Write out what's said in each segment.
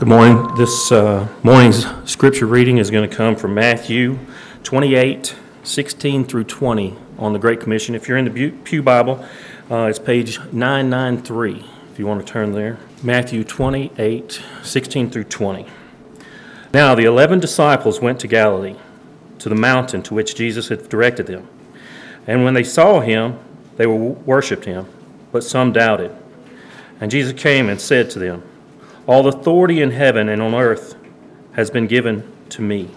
Good morning. This uh, morning's scripture reading is going to come from Matthew 28, 16 through 20 on the Great Commission. If you're in the Pew Bible, uh, it's page 993, if you want to turn there. Matthew 28, 16 through 20. Now the eleven disciples went to Galilee, to the mountain to which Jesus had directed them. And when they saw him, they worshipped him, but some doubted. And Jesus came and said to them, all authority in heaven and on earth has been given to me.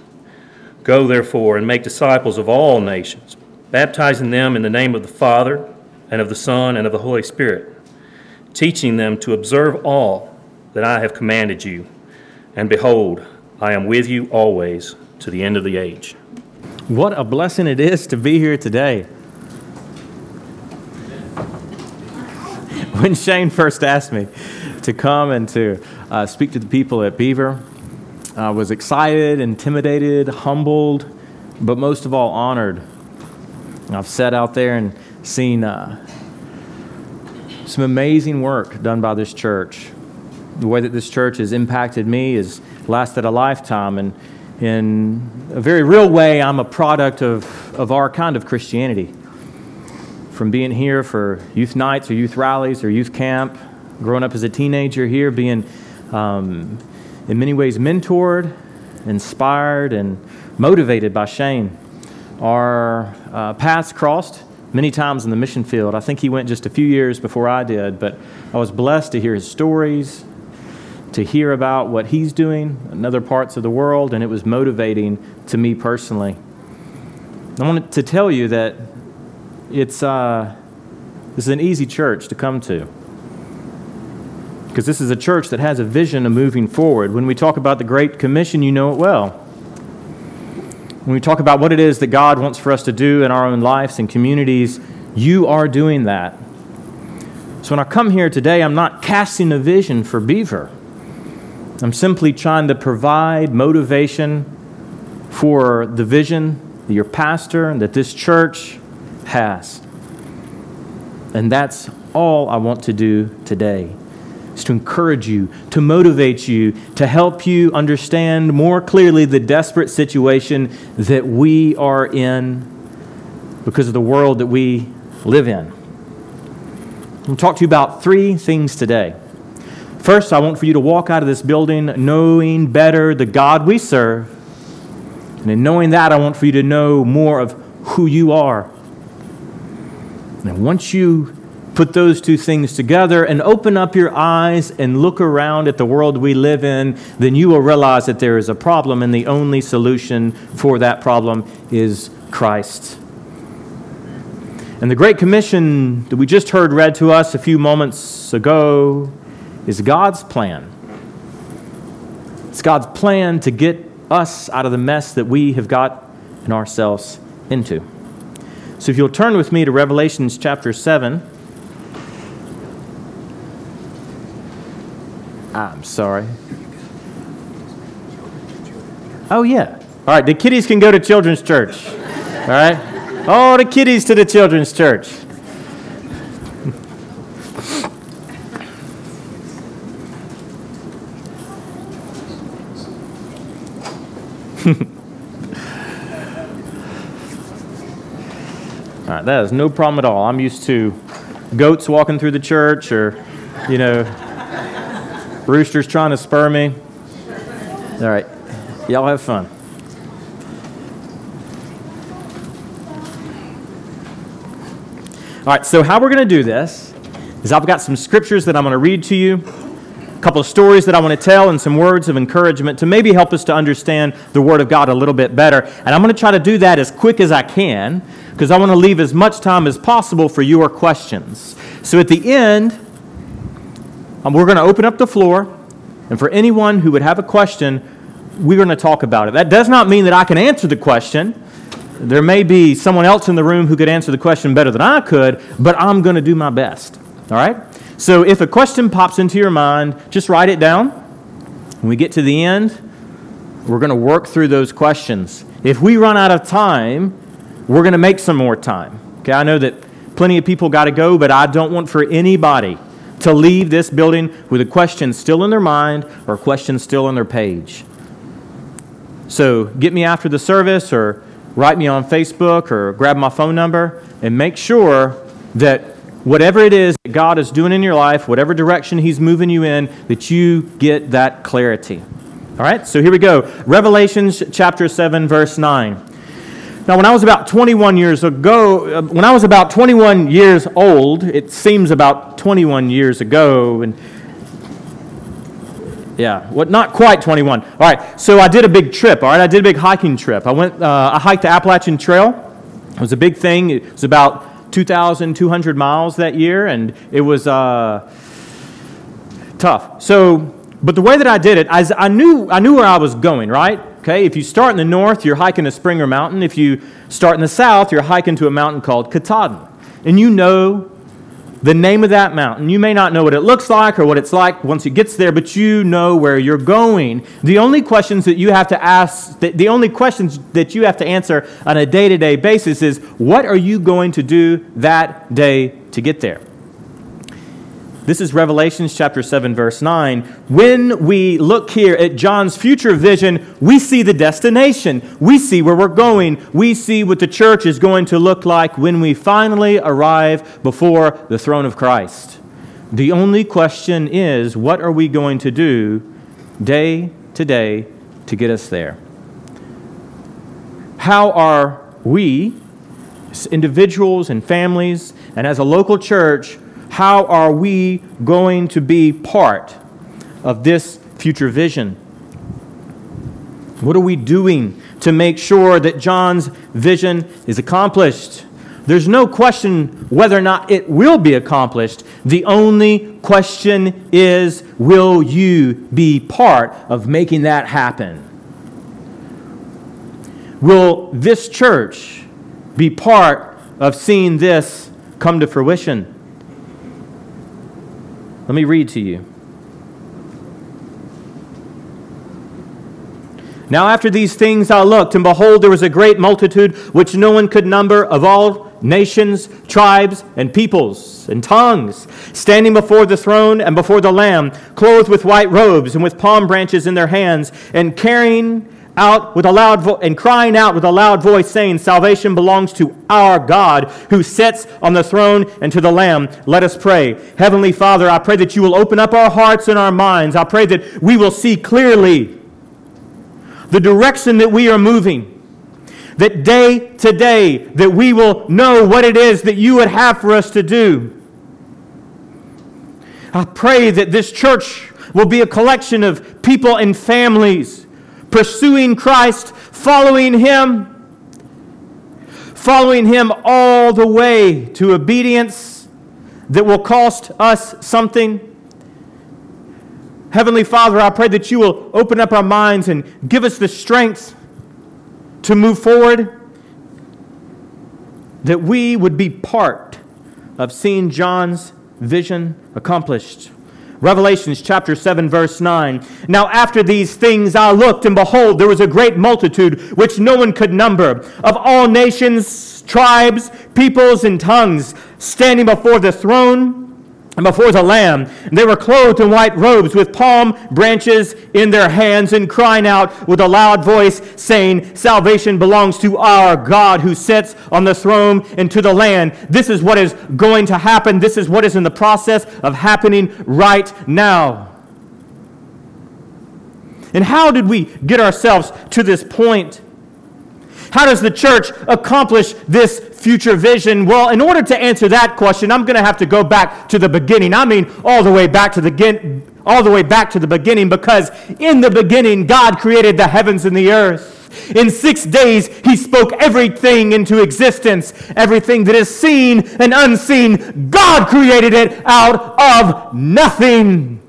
Go, therefore, and make disciples of all nations, baptizing them in the name of the Father, and of the Son, and of the Holy Spirit, teaching them to observe all that I have commanded you. And behold, I am with you always to the end of the age. What a blessing it is to be here today. When Shane first asked me to come and to uh, speak to the people at Beaver. I was excited, intimidated, humbled, but most of all, honored. I've sat out there and seen uh, some amazing work done by this church. The way that this church has impacted me has lasted a lifetime, and in a very real way, I'm a product of, of our kind of Christianity. From being here for youth nights or youth rallies or youth camp, growing up as a teenager here, being um, in many ways mentored, inspired, and motivated by Shane. Our uh, paths crossed many times in the mission field. I think he went just a few years before I did, but I was blessed to hear his stories, to hear about what he's doing in other parts of the world, and it was motivating to me personally. I wanted to tell you that it's uh, this is an easy church to come to because this is a church that has a vision of moving forward. When we talk about the Great Commission, you know it well. When we talk about what it is that God wants for us to do in our own lives and communities, you are doing that. So when I come here today, I'm not casting a vision for Beaver. I'm simply trying to provide motivation for the vision that your pastor and that this church has. And that's all I want to do today is to encourage you, to motivate you, to help you understand more clearly the desperate situation that we are in because of the world that we live in. I'm going to talk to you about three things today. First, I want for you to walk out of this building knowing better the God we serve. And in knowing that, I want for you to know more of who you are. And once you put those two things together and open up your eyes and look around at the world we live in, then you will realize that there is a problem, and the only solution for that problem is Christ. And the Great Commission that we just heard read to us a few moments ago is God's plan. It's God's plan to get us out of the mess that we have gotten ourselves into. So if you'll turn with me to Revelations chapter 7. I'm sorry. Oh, yeah. All right, the kiddies can go to children's church. All right? All the kiddies to the children's church. all right, that is no problem at all. I'm used to goats walking through the church or, you know, Rooster's trying to spur me. All right. Y'all have fun. All right, so how we're going to do this is I've got some scriptures that I'm going to read to you, a couple of stories that I want to tell, and some words of encouragement to maybe help us to understand the Word of God a little bit better. And I'm going to try to do that as quick as I can because I want to leave as much time as possible for your questions. So at the end, um, we're going to open up the floor, and for anyone who would have a question, we're going to talk about it. That does not mean that I can answer the question. There may be someone else in the room who could answer the question better than I could, but I'm going to do my best. All right? So if a question pops into your mind, just write it down. When we get to the end, we're going to work through those questions. If we run out of time, we're going to make some more time. Okay, I know that plenty of people got to go, but I don't want for anybody to leave this building with a question still in their mind or a question still on their page. So get me after the service or write me on Facebook or grab my phone number and make sure that whatever it is that God is doing in your life, whatever direction He's moving you in, that you get that clarity. All right, so here we go. Revelations chapter 7, verse 9. Now, when I was about 21 years ago, uh, when I was about 21 years old, it seems about 21 years ago, and yeah, what? Not quite 21. All right, so I did a big trip. All right, I did a big hiking trip. I went. Uh, I hiked the Appalachian Trail. It was a big thing. It was about 2,200 miles that year, and it was uh, tough. So, but the way that I did it, I, I knew I knew where I was going. Right? Okay. If you start in the north, you're hiking to Springer Mountain. If you start in the south, you're hiking to a mountain called Katahdin, and you know the name of that mountain. You may not know what it looks like or what it's like once it gets there, but you know where you're going. The only questions that you have to ask, the only questions that you have to answer on a day to day basis is what are you going to do that day to get there? This is Revelations chapter 7, verse 9. When we look here at John's future vision, we see the destination. We see where we're going. We see what the church is going to look like when we finally arrive before the throne of Christ. The only question is what are we going to do day to day to get us there? How are we, as individuals and families, and as a local church, how are we going to be part of this future vision? What are we doing to make sure that John's vision is accomplished? There's no question whether or not it will be accomplished. The only question is will you be part of making that happen? Will this church be part of seeing this come to fruition? Let me read to you. Now, after these things I looked, and behold, there was a great multitude which no one could number of all nations, tribes, and peoples, and tongues, standing before the throne and before the Lamb, clothed with white robes and with palm branches in their hands, and carrying out with a loud vo- and crying out with a loud voice saying salvation belongs to our god who sits on the throne and to the lamb. Let us pray. Heavenly father i pray that you will open up our hearts and our minds. I pray that we will see clearly the direction that we are moving that day to day that we will know what it is that you would have for us to do. I pray that this church will be a collection of people and families pursuing Christ, following Him, following Him all the way to obedience that will cost us something. Heavenly Father, I pray that you will open up our minds and give us the strength to move forward, that we would be part of seeing John's vision accomplished. Revelations chapter 7, verse 9. Now, after these things I looked, and behold, there was a great multitude which no one could number, of all nations, tribes, peoples, and tongues, standing before the throne and before the Lamb. They were clothed in white robes with palm branches in their hands and crying out with a loud voice, saying, Salvation belongs to our God who sits on the throne and to the land. This is what is going to happen. This is what is in the process of happening right now. And how did we get ourselves to this point? How does the church accomplish this future vision? Well, in order to answer that question, I'm going to have to go back to the beginning. I mean, all the way back to the all the way back to the beginning because in the beginning God created the heavens and the earth. In 6 days he spoke everything into existence. Everything that is seen and unseen, God created it out of nothing.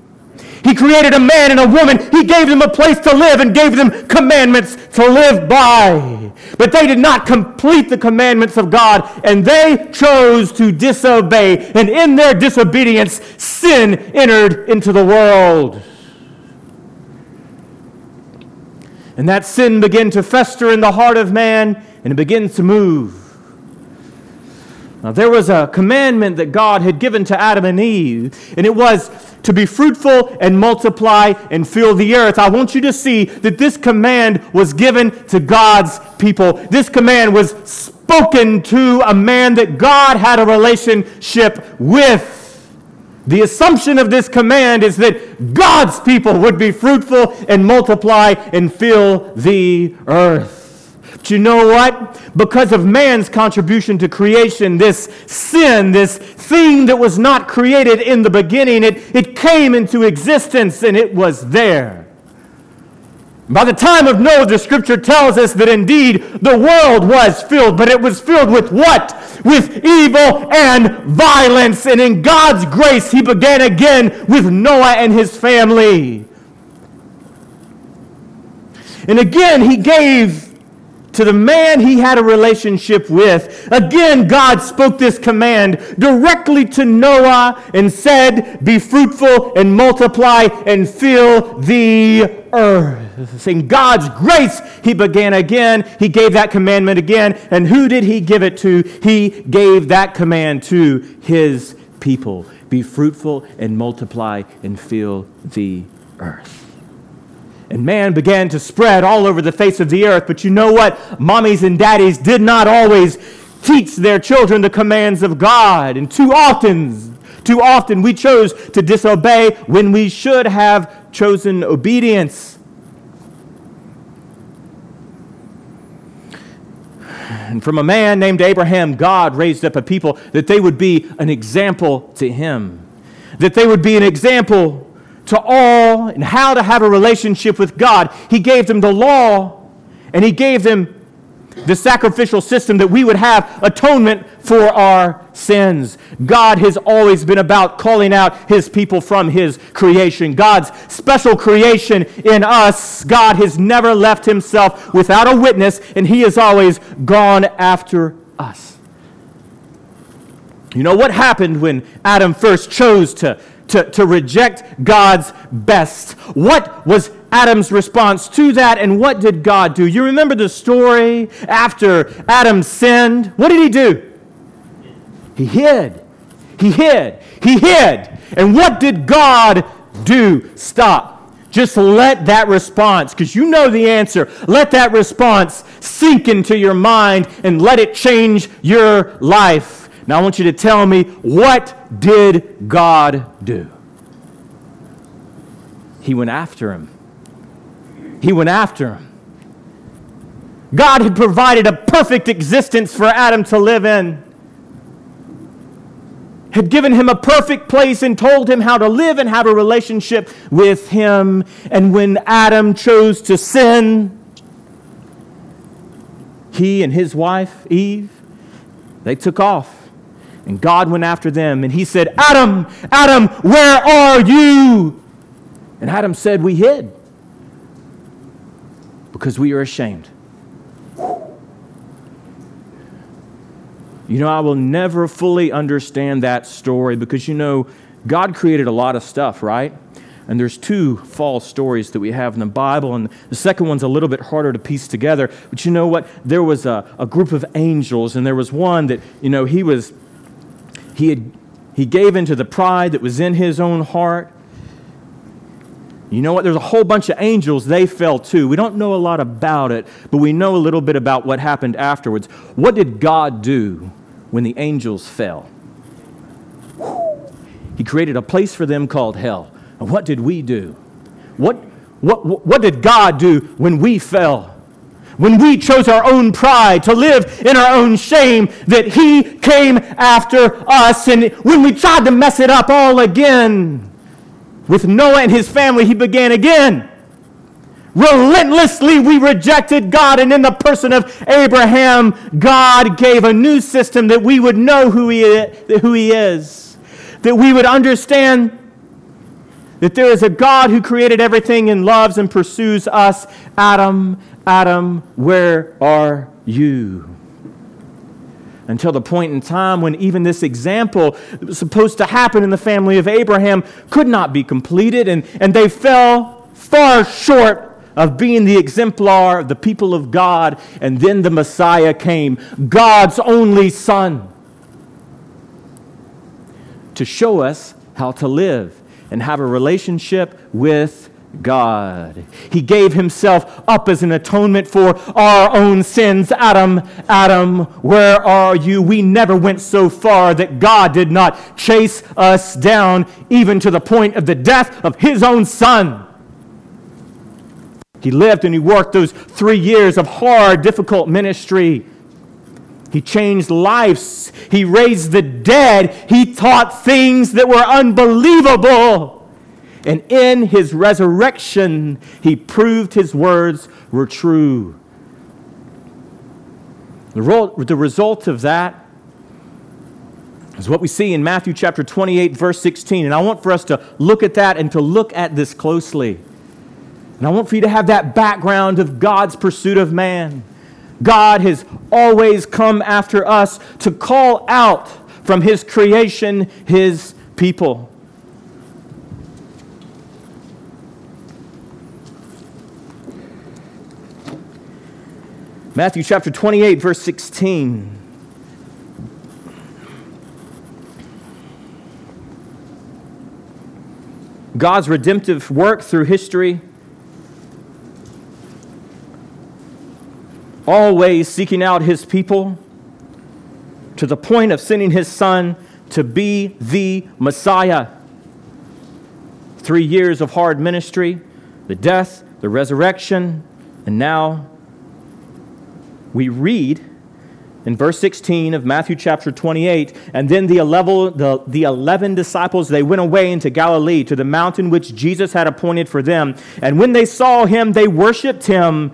He created a man and a woman. He gave them a place to live and gave them commandments to live by. But they did not complete the commandments of God, and they chose to disobey. And in their disobedience, sin entered into the world. And that sin began to fester in the heart of man, and it begins to move Now, there was a commandment that God had given to Adam and Eve, and it was to be fruitful and multiply and fill the earth. I want you to see that this command was given to God's people. This command was spoken to a man that God had a relationship with. The assumption of this command is that God's people would be fruitful and multiply and fill the earth. But you know what? Because of man's contribution to creation, this sin, this thing that was not created in the beginning, it, it came into existence and it was there. By the time of Noah, the scripture tells us that indeed the world was filled, but it was filled with what? With evil and violence. And in God's grace, he began again with Noah and his family. And again, he gave to the man he had a relationship with. Again, God spoke this command directly to Noah and said, Be fruitful and multiply and fill the earth. In God's grace, he began again. He gave that commandment again. And who did he give it to? He gave that command to his people Be fruitful and multiply and fill the earth. And man began to spread all over the face of the earth. But you know what? Mommies and daddies did not always teach their children the commands of God. And too often, too often we chose to disobey when we should have chosen obedience. And from a man named Abraham, God raised up a people that they would be an example to him, that they would be an example to all and how to have a relationship with God. He gave them the law and He gave them the sacrificial system that we would have atonement for our sins. God has always been about calling out His people from His creation. God's special creation in us. God has never left Himself without a witness, and He has always gone after us. You know what happened when Adam first chose to to, to reject God's best. What was Adam's response to that, and what did God do? You remember the story after Adam sinned? What did he do? He hid. He hid. He hid. And what did God do? Stop. Just let that response, because you know the answer, let that response sink into your mind and let it change your life. Now I want you to tell me what did God do? He went after him. He went after him. God had provided a perfect existence for Adam to live in. Had given him a perfect place and told him how to live and have a relationship with him. And when Adam chose to sin, he and his wife, Eve, they took off and God went after them and he said, Adam, Adam, where are you? And Adam said, We hid because we are ashamed. You know, I will never fully understand that story because, you know, God created a lot of stuff, right? And there's two false stories that we have in the Bible, and the second one's a little bit harder to piece together. But you know what? There was a, a group of angels, and there was one that, you know, he was he, had, he gave into the pride that was in his own heart. You know what? There's a whole bunch of angels, they fell too. We don't know a lot about it, but we know a little bit about what happened afterwards. What did God do when the angels fell? He created a place for them called hell. And what did we do? What, what, what did God do when we fell? When we chose our own pride to live in our own shame, that He came after us. And when we tried to mess it up all again, with Noah and his family, He began again. Relentlessly, we rejected God, and in the person of Abraham, God gave a new system that we would know who He is, who he is that we would understand that there is a God who created everything and loves and pursues us, Adam Adam, where are you? Until the point in time when even this example that was supposed to happen in the family of Abraham could not be completed, and, and they fell far short of being the exemplar of the people of God, and then the Messiah came, God's only Son. to show us how to live and have a relationship with God. He gave himself up as an atonement for our own sins. Adam, Adam, where are you? We never went so far that God did not chase us down, even to the point of the death of his own son. He lived and he worked those three years of hard, difficult ministry. He changed lives. He raised the dead. He taught things that were unbelievable. And in his resurrection, he proved his words were true. The, result of that is what we see in Matthew chapter 28, verse 16. And I want for us to look at that and to look at this closely. And I want for you to have that background of God's pursuit of man. God has always come after us to call out from his creation his people. Matthew chapter 28, verse 16. God's redemptive work through history, always seeking out his people to the point of sending his son to be the Messiah. Three years of hard ministry, the death, the resurrection, and now we read in verse 16 of Matthew chapter 28, and then the 11, the, the 11 disciples, they went away into Galilee to the mountain which Jesus had appointed for them. And when they saw him, they worshiped him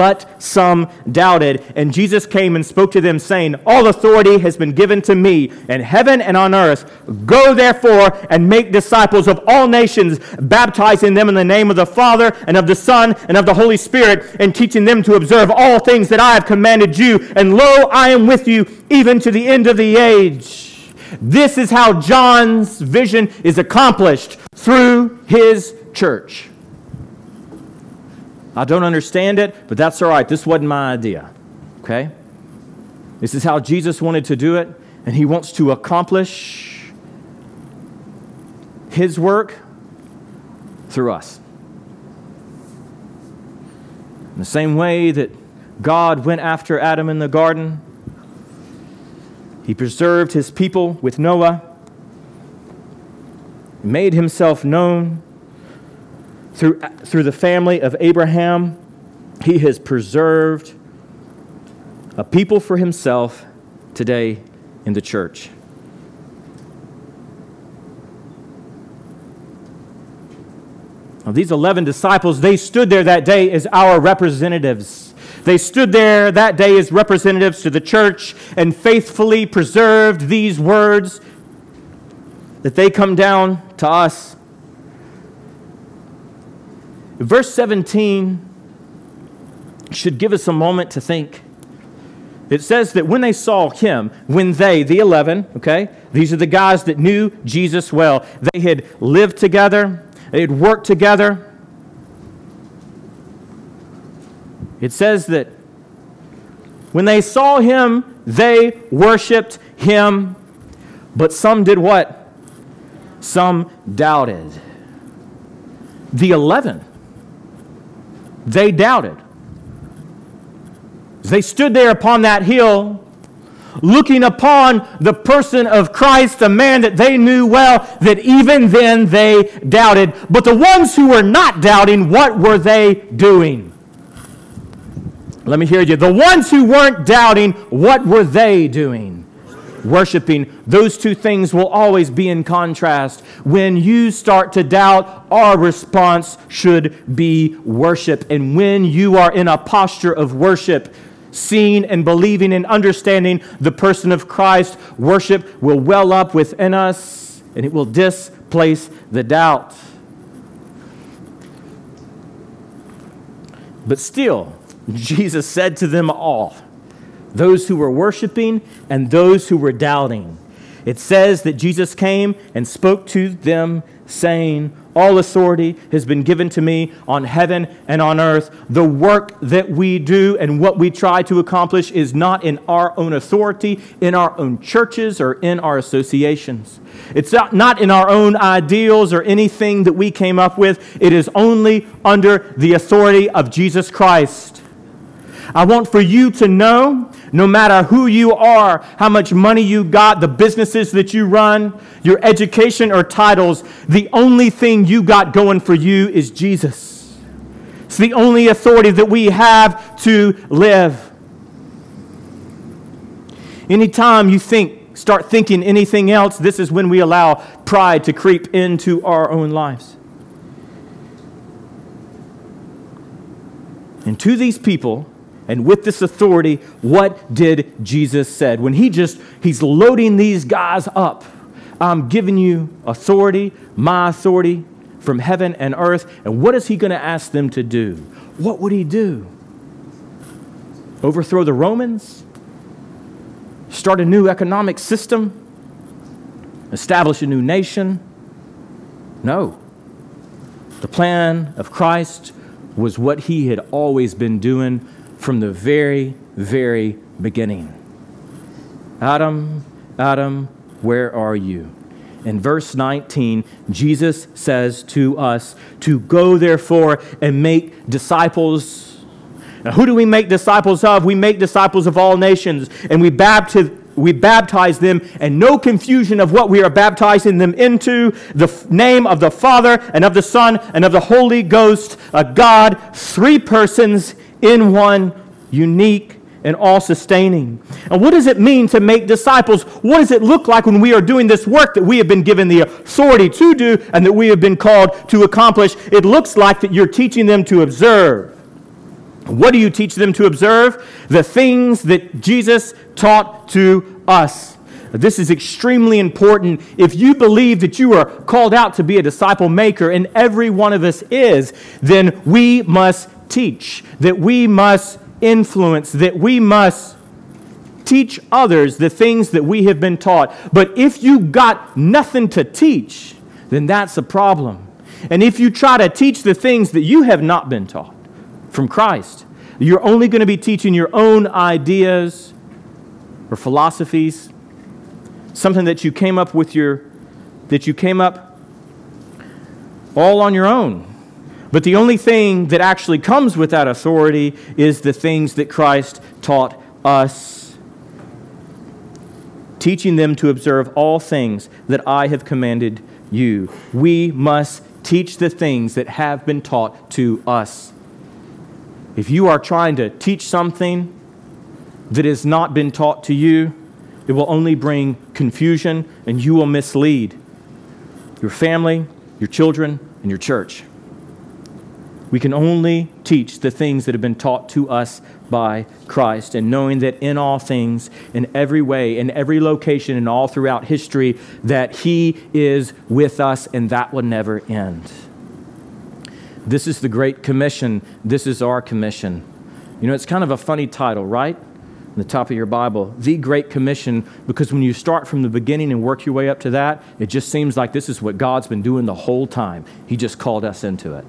but some doubted. And Jesus came and spoke to them, saying, All authority has been given to me in heaven and on earth. Go therefore and make disciples of all nations, baptizing them in the name of the Father and of the Son and of the Holy Spirit, and teaching them to observe all things that I have commanded you. And lo, I am with you even to the end of the age. This is how John's vision is accomplished through his church. I don't understand it, but that's all right. This wasn't my idea. Okay? This is how Jesus wanted to do it, and he wants to accomplish his work through us. In the same way that God went after Adam in the garden, he preserved his people with Noah, made himself known through, through the family of Abraham, he has preserved a people for himself today in the church. Now, these 11 disciples, they stood there that day as our representatives. They stood there that day as representatives to the church and faithfully preserved these words that they come down to us Verse 17 should give us a moment to think. It says that when they saw him, when they, the 11, okay, these are the guys that knew Jesus well, they had lived together, they had worked together. It says that when they saw him, they worshiped him, but some did what? Some doubted. The 11 they doubted. They stood there upon that hill, looking upon the person of Christ, a man that they knew well, that even then they doubted. But the ones who were not doubting, what were they doing? Let me hear you. The ones who weren't doubting, what were they doing? Worshiping, those two things will always be in contrast. When you start to doubt, our response should be worship. And when you are in a posture of worship, seeing and believing and understanding the person of Christ, worship will well up within us and it will displace the doubt. But still, Jesus said to them all, those who were worshiping and those who were doubting. It says that Jesus came and spoke to them, saying, All authority has been given to me on heaven and on earth. The work that we do and what we try to accomplish is not in our own authority, in our own churches, or in our associations. It's not in our own ideals or anything that we came up with. It is only under the authority of Jesus Christ. I want for you to know no matter who you are, how much money you got, the businesses that you run, your education or titles, the only thing you got going for you is Jesus. It's the only authority that we have to live. Anytime you think, start thinking anything else, this is when we allow pride to creep into our own lives. And to these people, and with this authority, what did Jesus said? When he just he's loading these guys up. I'm giving you authority, my authority from heaven and earth. And what is he going to ask them to do? What would he do? Overthrow the Romans? Start a new economic system? Establish a new nation? No. The plan of Christ was what he had always been doing from the very, very beginning. Adam, Adam, where are you? In verse 19, Jesus says to us to go, therefore, and make disciples. Now, who do we make disciples of? We make disciples of all nations, and we baptize, we baptize them, and no confusion of what we are baptizing them into the f- name of the Father, and of the Son, and of the Holy Ghost, a God, three persons in one, unique, and all sustaining. And what does it mean to make disciples? What does it look like when we are doing this work that we have been given the authority to do and that we have been called to accomplish? It looks like that you're teaching them to observe. What do you teach them to observe? The things that Jesus taught to us. This is extremely important. If you believe that you are called out to be a disciple maker, and every one of us is, then we must teach, that we must influence, that we must teach others the things that we have been taught. But if you got nothing to teach, then that's a problem. And if you try to teach the things that you have not been taught from Christ, you're only going to be teaching your own ideas or philosophies, something that you came up with your that you came up all on your own. But the only thing that actually comes with that authority is the things that Christ taught us, teaching them to observe all things that I have commanded you. We must teach the things that have been taught to us. If you are trying to teach something that has not been taught to you, it will only bring confusion and you will mislead your family, your children, and your church. We can only teach the things that have been taught to us by Christ, and knowing that in all things, in every way, in every location, and all throughout history, that He is with us, and that will never end. This is the Great Commission. This is our commission. You know, it's kind of a funny title, right? On the top of your Bible, the Great Commission, because when you start from the beginning and work your way up to that, it just seems like this is what God's been doing the whole time. He just called us into it.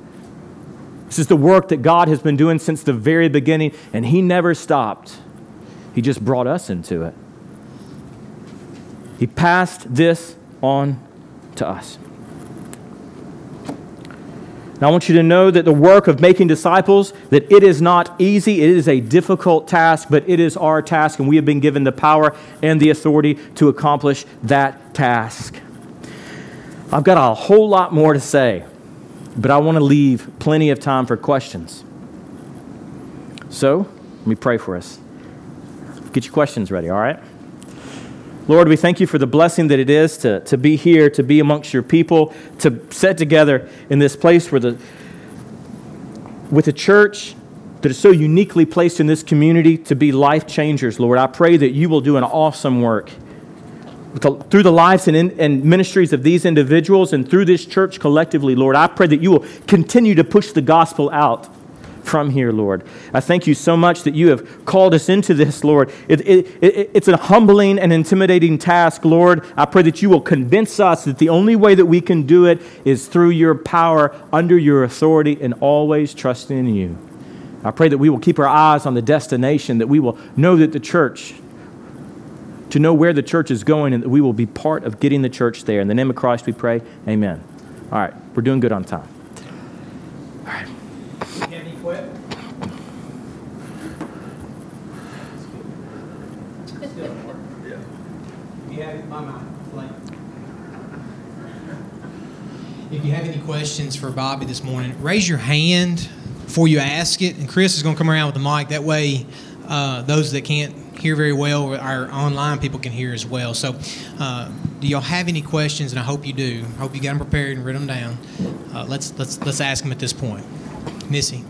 This is the work that God has been doing since the very beginning, and He never stopped. He just brought us into it. He passed this on to us. Now, I want you to know that the work of making disciples, that it is not easy. It is a difficult task, but it is our task, and we have been given the power and the authority to accomplish that task. I've got a whole lot more to say but I want to leave plenty of time for questions. So, let me pray for us. Get your questions ready, all right? Lord, we thank you for the blessing that it is to, to be here, to be amongst your people, to set together in this place where the, with a church that is so uniquely placed in this community to be life changers, Lord. I pray that you will do an awesome work through the lives and, in, and, ministries of these individuals and through this church collectively, Lord, I pray that you will continue to push the gospel out from here, Lord. I thank you so much that you have called us into this, Lord. It, it, it, it's a humbling and intimidating task, Lord. I pray that you will convince us that the only way that we can do it is through your power, under your authority, and always trusting in you. I pray that we will keep our eyes on the destination, that we will know that the church, to know where the church is going, and that we will be part of getting the church there. In the name of Christ we pray. Amen. All right, we're doing good on time. All right. If you have any questions for Bobby this morning, raise your hand before you ask it, and Chris is going to come around with the mic. That way, uh, those that can't hear very well, our online people can hear as well. So, uh, do y'all have any questions? And I hope you do. I hope you got them prepared and written them down. Uh, let's let's let's ask them at this point. Missy.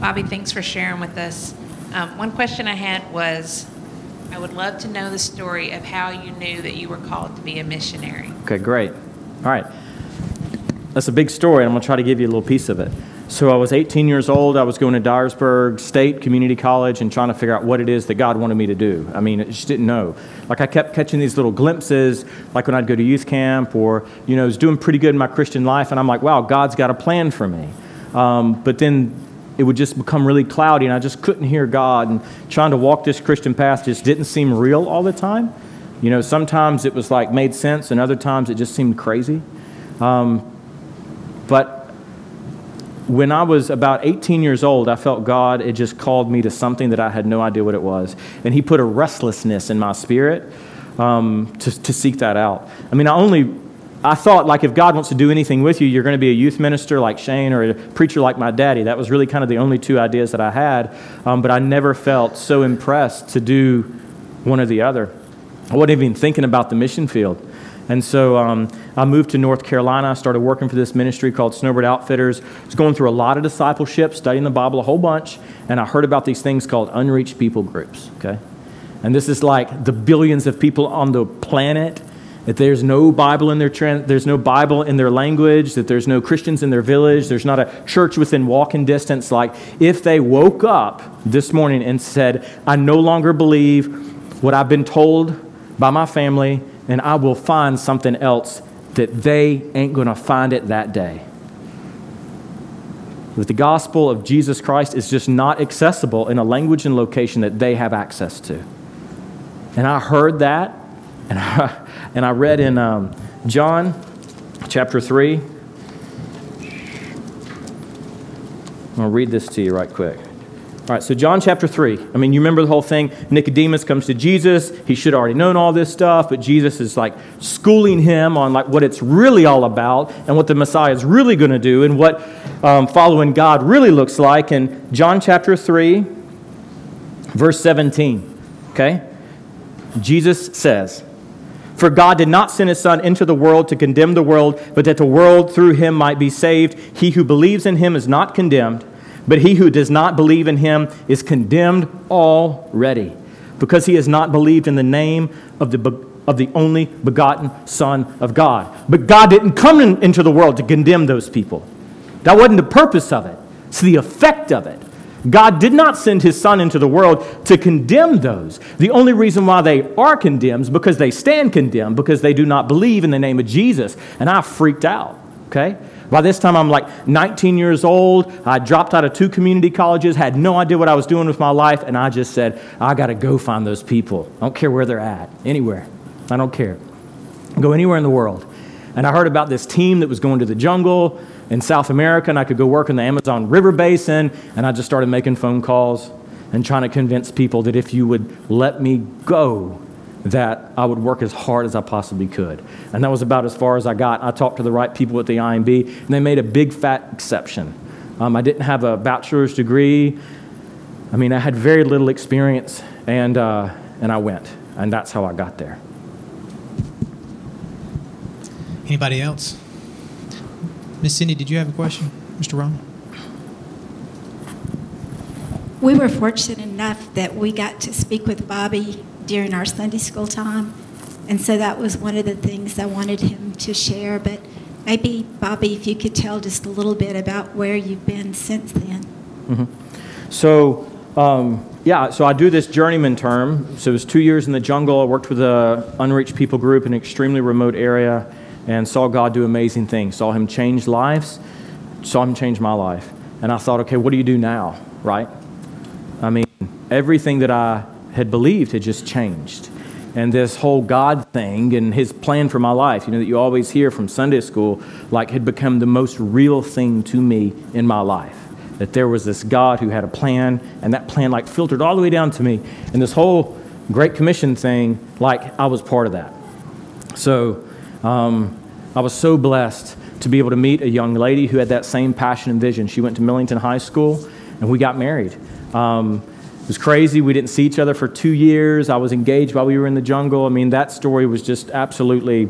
Bobby, thanks for sharing with us. Um, one question I had was I would love to know the story of how you knew that you were called to be a missionary. Okay, great. All right. That's a big story, and I'm going to try to give you a little piece of it. So, I was 18 years old. I was going to Dyersburg State Community College and trying to figure out what it is that God wanted me to do. I mean, I just didn't know. Like, I kept catching these little glimpses, like when I'd go to youth camp or, you know, I was doing pretty good in my Christian life, and I'm like, wow, God's got a plan for me. Um, but then it would just become really cloudy, and I just couldn't hear God. And trying to walk this Christian path just didn't seem real all the time. You know, sometimes it was like made sense, and other times it just seemed crazy. Um, but when I was about 18 years old, I felt God had just called me to something that I had no idea what it was. And He put a restlessness in my spirit um, to, to seek that out. I mean, I only I thought, like, if God wants to do anything with you, you're going to be a youth minister like Shane or a preacher like my daddy. That was really kind of the only two ideas that I had. Um, but I never felt so impressed to do one or the other. I wasn't even thinking about the mission field. And so um, I moved to North Carolina. I started working for this ministry called Snowbird Outfitters. I was going through a lot of discipleship, studying the Bible a whole bunch, and I heard about these things called unreached people groups, okay? And this is like the billions of people on the planet that there's no Bible in their there's no Bible in their language, that there's no Christians in their village, there's not a church within walking distance. Like if they woke up this morning and said, "I no longer believe what I've been told by my family, and I will find something else," that they ain't going to find it that day. That the gospel of Jesus Christ is just not accessible in a language and location that they have access to. And I heard that, and I and I read in um, John chapter 3. I'm going to read this to you right quick. All right, so John chapter 3. I mean, you remember the whole thing. Nicodemus comes to Jesus. He should have already known all this stuff, but Jesus is like schooling him on like what it's really all about and what the Messiah is really going to do and what um, following God really looks like. In John chapter 3, verse 17, okay? Jesus says, for God did not send his Son into the world to condemn the world, but that the world through him might be saved. He who believes in him is not condemned, but he who does not believe in him is condemned already, because he has not believed in the name of the, of the only begotten Son of God. But God didn't come in, into the world to condemn those people. That wasn't the purpose of it, it's the effect of it. God did not send his son into the world to condemn those. The only reason why they are condemned is because they stand condemned, because they do not believe in the name of Jesus. And I freaked out, okay? By this time, I'm like 19 years old. I dropped out of two community colleges, had no idea what I was doing with my life, and I just said, I got to go find those people. I don't care where they're at, anywhere. I don't care. Go anywhere in the world. And I heard about this team that was going to the jungle in South America, and I could go work in the Amazon River Basin, and I just started making phone calls and trying to convince people that if you would let me go, that I would work as hard as I possibly could. And that was about as far as I got. I talked to the right people at the IMB, and they made a big fat exception. Um, I didn't have a bachelor's degree. I mean, I had very little experience, and, uh, and I went, and that's how I got there. Anybody else? Miss Cindy, did you have a question, Mr. Ron? We were fortunate enough that we got to speak with Bobby during our Sunday school time. And so that was one of the things I wanted him to share. But maybe, Bobby, if you could tell just a little bit about where you've been since then. So, um, yeah, so I do this journeyman term. So it was two years in the jungle. I worked with a unreached people group in an extremely remote area and saw God do amazing things. Saw Him change lives, saw Him change my life. And I thought, okay, what do you do now, right? I mean, everything that I had believed had just changed. And this whole God thing and his plan for my life, you know, that you always hear from Sunday school, like had become the most real thing to me in my life. That there was this God who had a plan, and that plan like filtered all the way down to me. And this whole Great Commission thing, like I was part of that. So um, I was so blessed to be able to meet a young lady who had that same passion and vision. She went to Millington High School, and we got married. Um, it was crazy. We didn't see each other for two years. I was engaged while we were in the jungle. I mean, that story was just absolutely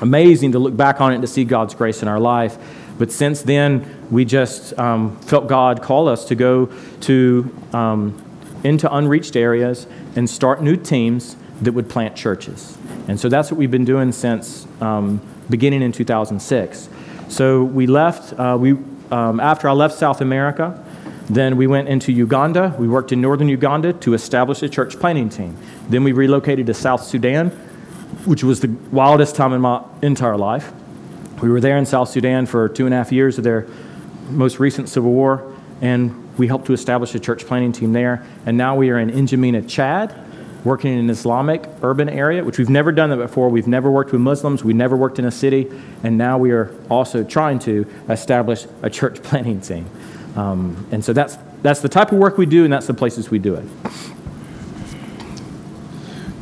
amazing to look back on it and to see God's grace in our life. But since then, we just um, felt God call us to go to um, into unreached areas and start new teams that would plant churches. And so that's what we've been doing since um, beginning in 2006. So we left. Uh, we um, after I left South America. Then we went into Uganda. We worked in northern Uganda to establish a church planting team. Then we relocated to South Sudan, which was the wildest time in my entire life. We were there in South Sudan for two and a half years of their most recent civil war, and we helped to establish a church planting team there. And now we are in N'Djamena, Chad, working in an Islamic urban area, which we've never done that before. We've never worked with Muslims, we never worked in a city, and now we are also trying to establish a church planting team. Um, and so that's, that's the type of work we do, and that's the places we do it.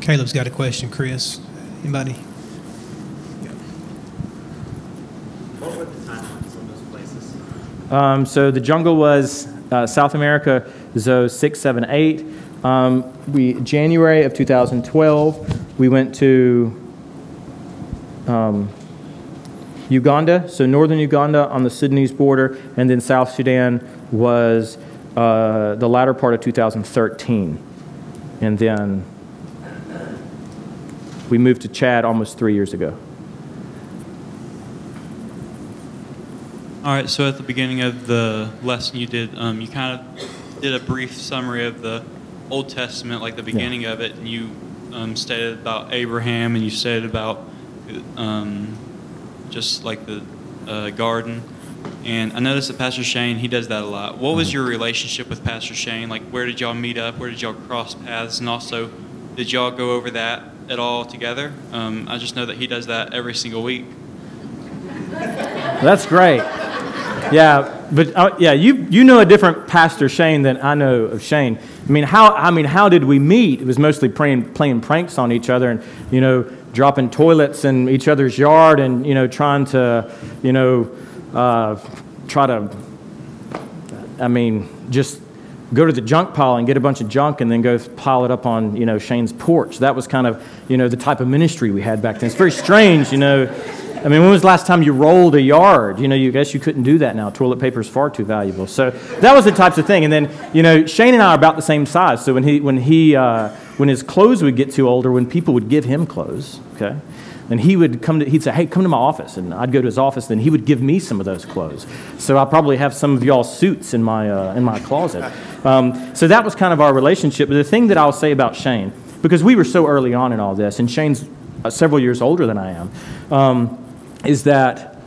Caleb's got a question, Chris. Anybody? Um, so the jungle was uh, South America, seven, eight. Um, we January of 2012, we went to um, Uganda, so northern Uganda on the Sudanese border, and then South Sudan was uh, the latter part of 2013, and then we moved to Chad almost three years ago. All right, so at the beginning of the lesson you did, um, you kind of did a brief summary of the Old Testament, like the beginning of it, and you um, stated about Abraham and you stated about um, just like the uh, garden. And I noticed that Pastor Shane, he does that a lot. What was your relationship with Pastor Shane? Like, where did y'all meet up? Where did y'all cross paths? And also, did y'all go over that at all together? Um, I just know that he does that every single week. That's great. Yeah, but uh, yeah, you you know a different Pastor Shane than I know of Shane. I mean, how I mean, how did we meet? It was mostly playing playing pranks on each other, and you know, dropping toilets in each other's yard, and you know, trying to, you know, uh, try to. I mean, just go to the junk pile and get a bunch of junk and then go pile it up on you know Shane's porch. That was kind of you know the type of ministry we had back then. It's very strange, you know. I mean, when was the last time you rolled a yard? You know, you guess you couldn't do that now. Toilet paper is far too valuable. So that was the types of thing. And then, you know, Shane and I are about the same size. So when he, when he, uh, when his clothes would get too old, or when people would give him clothes, okay, then he would come to, he'd say, "Hey, come to my office," and I'd go to his office. Then he would give me some of those clothes. So I probably have some of y'all's suits in my uh, in my closet. Um, so that was kind of our relationship. But the thing that I'll say about Shane, because we were so early on in all this, and Shane's uh, several years older than I am. Um, is that,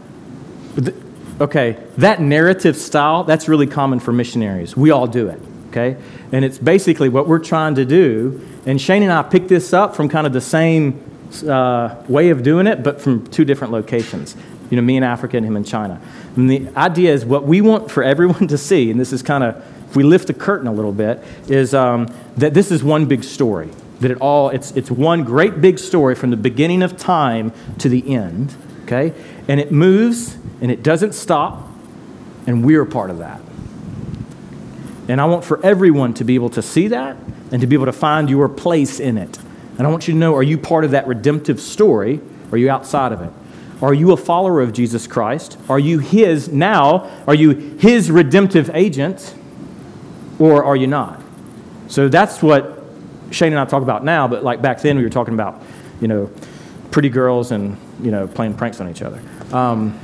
okay, that narrative style, that's really common for missionaries. We all do it, okay? And it's basically what we're trying to do. And Shane and I picked this up from kind of the same uh, way of doing it, but from two different locations. You know, me in Africa and him in China. And the idea is what we want for everyone to see, and this is kind of, if we lift the curtain a little bit, is um, that this is one big story. That it all, it's, it's one great big story from the beginning of time to the end okay? And it moves and it doesn't stop, and we're part of that. And I want for everyone to be able to see that and to be able to find your place in it. And I want you to know are you part of that redemptive story? Or are you outside of it? Are you a follower of Jesus Christ? Are you His now? Are you His redemptive agent? Or are you not? So that's what Shane and I talk about now, but like back then we were talking about, you know, pretty girls and you know playing pranks on each other. Um,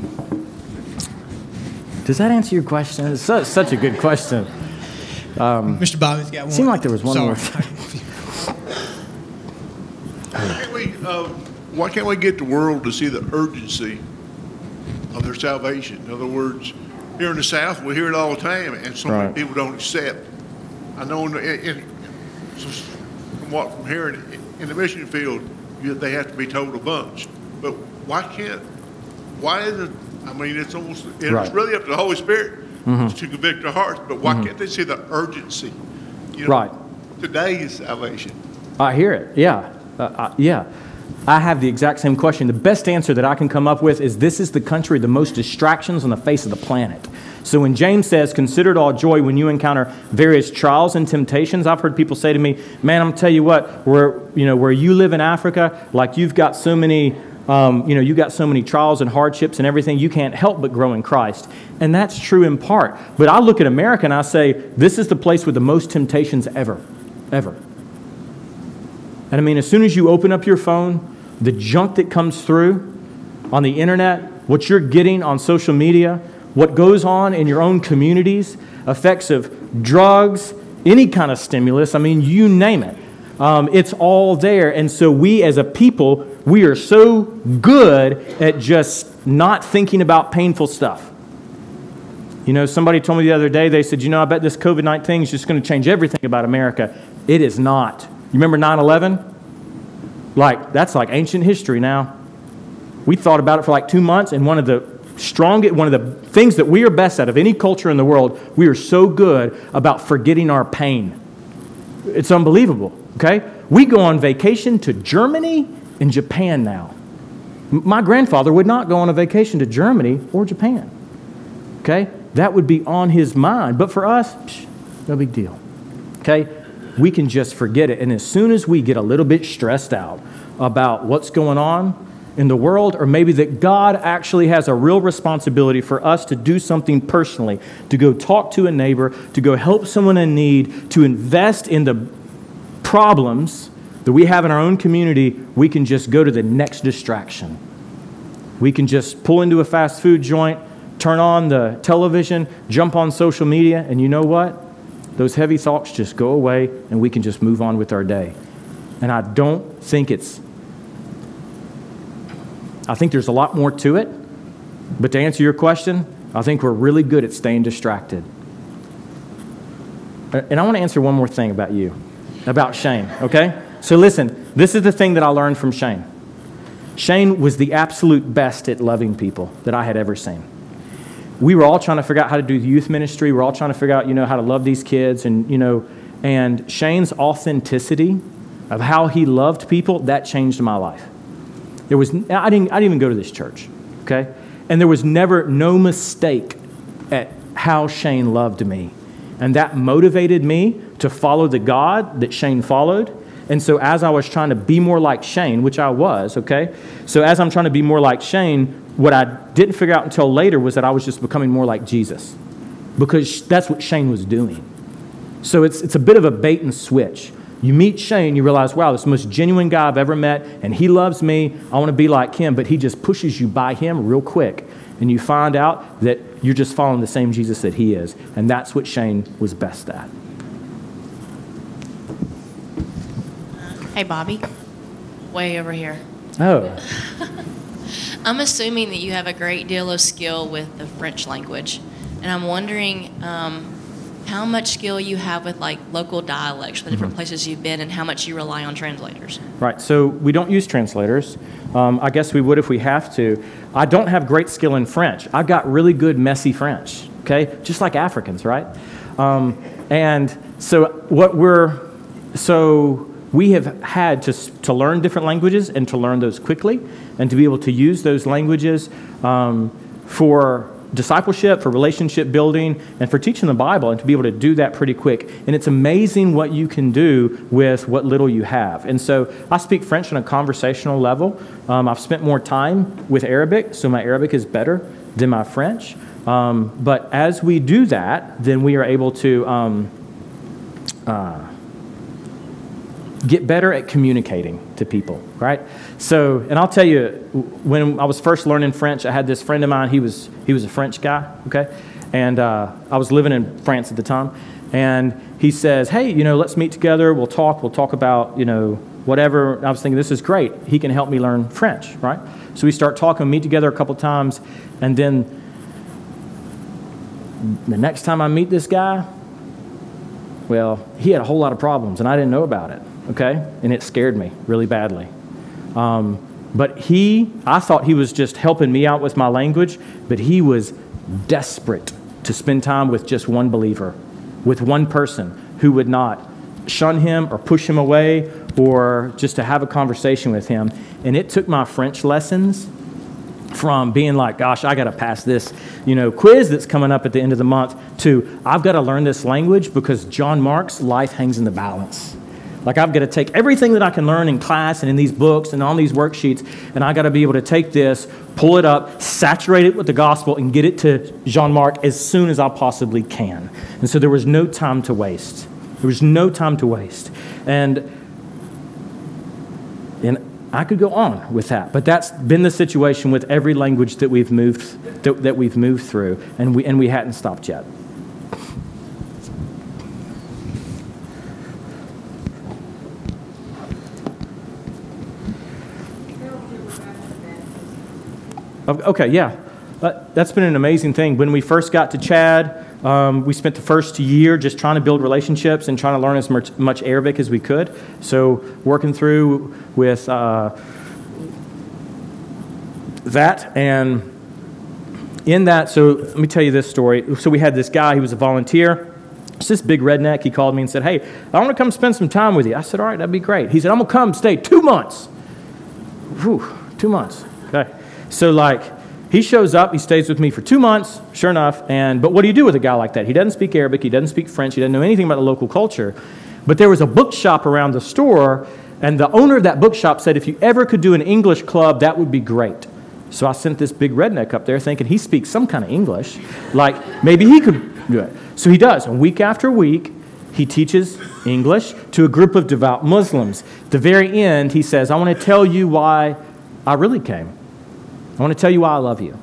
does that answer your question? It's su- such a good question. Mr. Bobby's got one. Seemed like there was one Sorry. more. Can't we, uh, why can't we get the world to see the urgency of their salvation? In other words, here in the South, we hear it all the time, and so many Right. people don't accept. I know in, in, from what from hearing in the mission field, you, they have to be told a bunch. But why can't? Why isn't? I mean, it's almost and Right. Mm-hmm. it's really up to the Holy Spirit to convict their hearts. But why can't they see the urgency? You know, Right. Today's salvation. I hear it. Yeah. Uh, uh, yeah. I have the exact same question. The best answer that I can come up with is this is the country, the most distractions on the face of the planet. So when James says, consider it all joy when you encounter various trials and temptations, I've heard people say to me, man, I'm tell you what, where, you know, where you live in Africa, like you've got so many, um, you know, you got so many trials and hardships and everything, you can't help but grow in Christ. And that's true in part. But I look at America and I say, this is the place with the most temptations ever, ever. And I mean, as soon as you open up your phone, the junk that comes through on the internet, what you're getting on social media, what goes on in your own communities, effects of drugs, any kind of stimulus, I mean, you name it. Um, it's all there. And so, we as a people, we are so good at just not thinking about painful stuff. You know, somebody told me the other day, they said, you know, I bet this COVID 19 is just going to change everything about America. It is not. You remember 9 11? Like, that's like ancient history now. We thought about it for like two months, and one of the strongest, one of the things that we are best at of any culture in the world, we are so good about forgetting our pain. It's unbelievable, okay? We go on vacation to Germany and Japan now. My grandfather would not go on a vacation to Germany or Japan, okay? That would be on his mind. But for us, psh, no big deal, okay? We can just forget it. And as soon as we get a little bit stressed out about what's going on in the world, or maybe that God actually has a real responsibility for us to do something personally, to go talk to a neighbor, to go help someone in need, to invest in the problems that we have in our own community, we can just go to the next distraction. We can just pull into a fast food joint, turn on the television, jump on social media, and you know what? Those heavy thoughts just go away and we can just move on with our day. And I don't think it's, I think there's a lot more to it. But to answer your question, I think we're really good at staying distracted. Uh, And I want to answer one more thing about you, about Shane, okay? So listen, this is the thing that I learned from Shane. Shane was the absolute best at loving people that I had ever seen. We were all trying to figure out how to do youth ministry. We're all trying to figure out, you know, how to love these kids and, you know, and Shane's authenticity of how he loved people, that changed my life. There was, I didn't, I didn't even go to this church, okay? And there was never no mistake at how Shane loved me. And that motivated me to follow the God that Shane followed. And so as I was trying to be more like Shane, which I was, okay? So as I'm trying to be more like Shane, what I didn't figure out until later was that I was just becoming more like Jesus. Because that's what Shane was doing. So it's, it's a bit of a bait and switch. You meet Shane, you realize, wow, this most genuine guy I've ever met, and he loves me. I want to be like him, but he just pushes you by him real quick. And you find out that you're just following the same Jesus that he is. And that's what Shane was best at. Hey, Bobby. Way over here. Oh, I'm assuming that you have a great deal of skill with the French language. And I'm wondering um, how much skill you have with like local dialects the different places you've been and how much you rely on translators. right. So we don't use translators. Um, I guess we would if we have to. I don't have great skill in French. I've got really good, messy French, okay? Just like Africans, right? Um, and so what we're, so we have had to, to learn different languages and to learn those quickly and to be able to use those languages um, for discipleship, for relationship building, and for teaching the Bible, and to be able to do that pretty quick. And it's amazing what you can do with what little you have. And so I speak French on a conversational level. Um, I've spent more time with Arabic, so my Arabic is better than my French. Um, but as we do that, then we are able to. Um, get better at communicating to people, right? So, and I'll tell you, when I was first learning French, I had this friend of mine. He was he was a French guy, okay, and uh, I was living in France at the time, and he says, "Hey, you know, let's meet together. We'll talk. We'll talk about you know whatever." I was thinking, this is great. He can help me learn French, right? So we start talking, meet together a couple times, and then the next time I meet this guy, well, he had a whole lot of problems, and I didn't know about it, okay? And it scared me really badly. Um, but he, I thought he was just helping me out with my language, but he was desperate to spend time with just one believer, with one person who would not shun him or push him away or just to have a conversation with him. And it took my French lessons from being like, gosh, I got to pass this, you know, quiz that's coming up at the end of the month to I've got to learn this language because Jean Marc's life hangs in the balance. Like I've got to take everything that I can learn in class and in these books and on these worksheets, and I got to be able to take this, pull it up, saturate it with the gospel, and get it to Jean Marc as soon as I possibly can. And so there was no time to waste. There was no time to waste. And and I could go on with that, but that's been the situation with every language that we've moved that, that we've moved through, and we and we hadn't stopped yet. Okay, yeah. That's been an amazing thing. When we first got to Chad, um, we spent the first year just trying to build relationships and trying to learn as much, much Arabic as we could. So, working through with uh, that. And in that, so let me tell you this story. So, we had this guy, he was a volunteer. It's this big redneck. He called me and said, Hey, I want to come spend some time with you. I said, All right, that'd be great. He said, I'm going to come stay two months. Whew, two months. So, like, he shows up, he stays with me for two months, sure enough. And but what do you do with a guy like that? He doesn't speak Arabic, he doesn't speak French, he doesn't know anything about the local culture. But there was a bookshop around the store, and the owner of that bookshop said, if you ever could do an English club, that would be great. So I sent this big redneck up there thinking he speaks some kind of English. Like maybe he could do it. So he does. And week after week, he teaches English to a group of devout Muslims. At the very end, he says, I want to tell you why I really came. I want to tell you why I love you.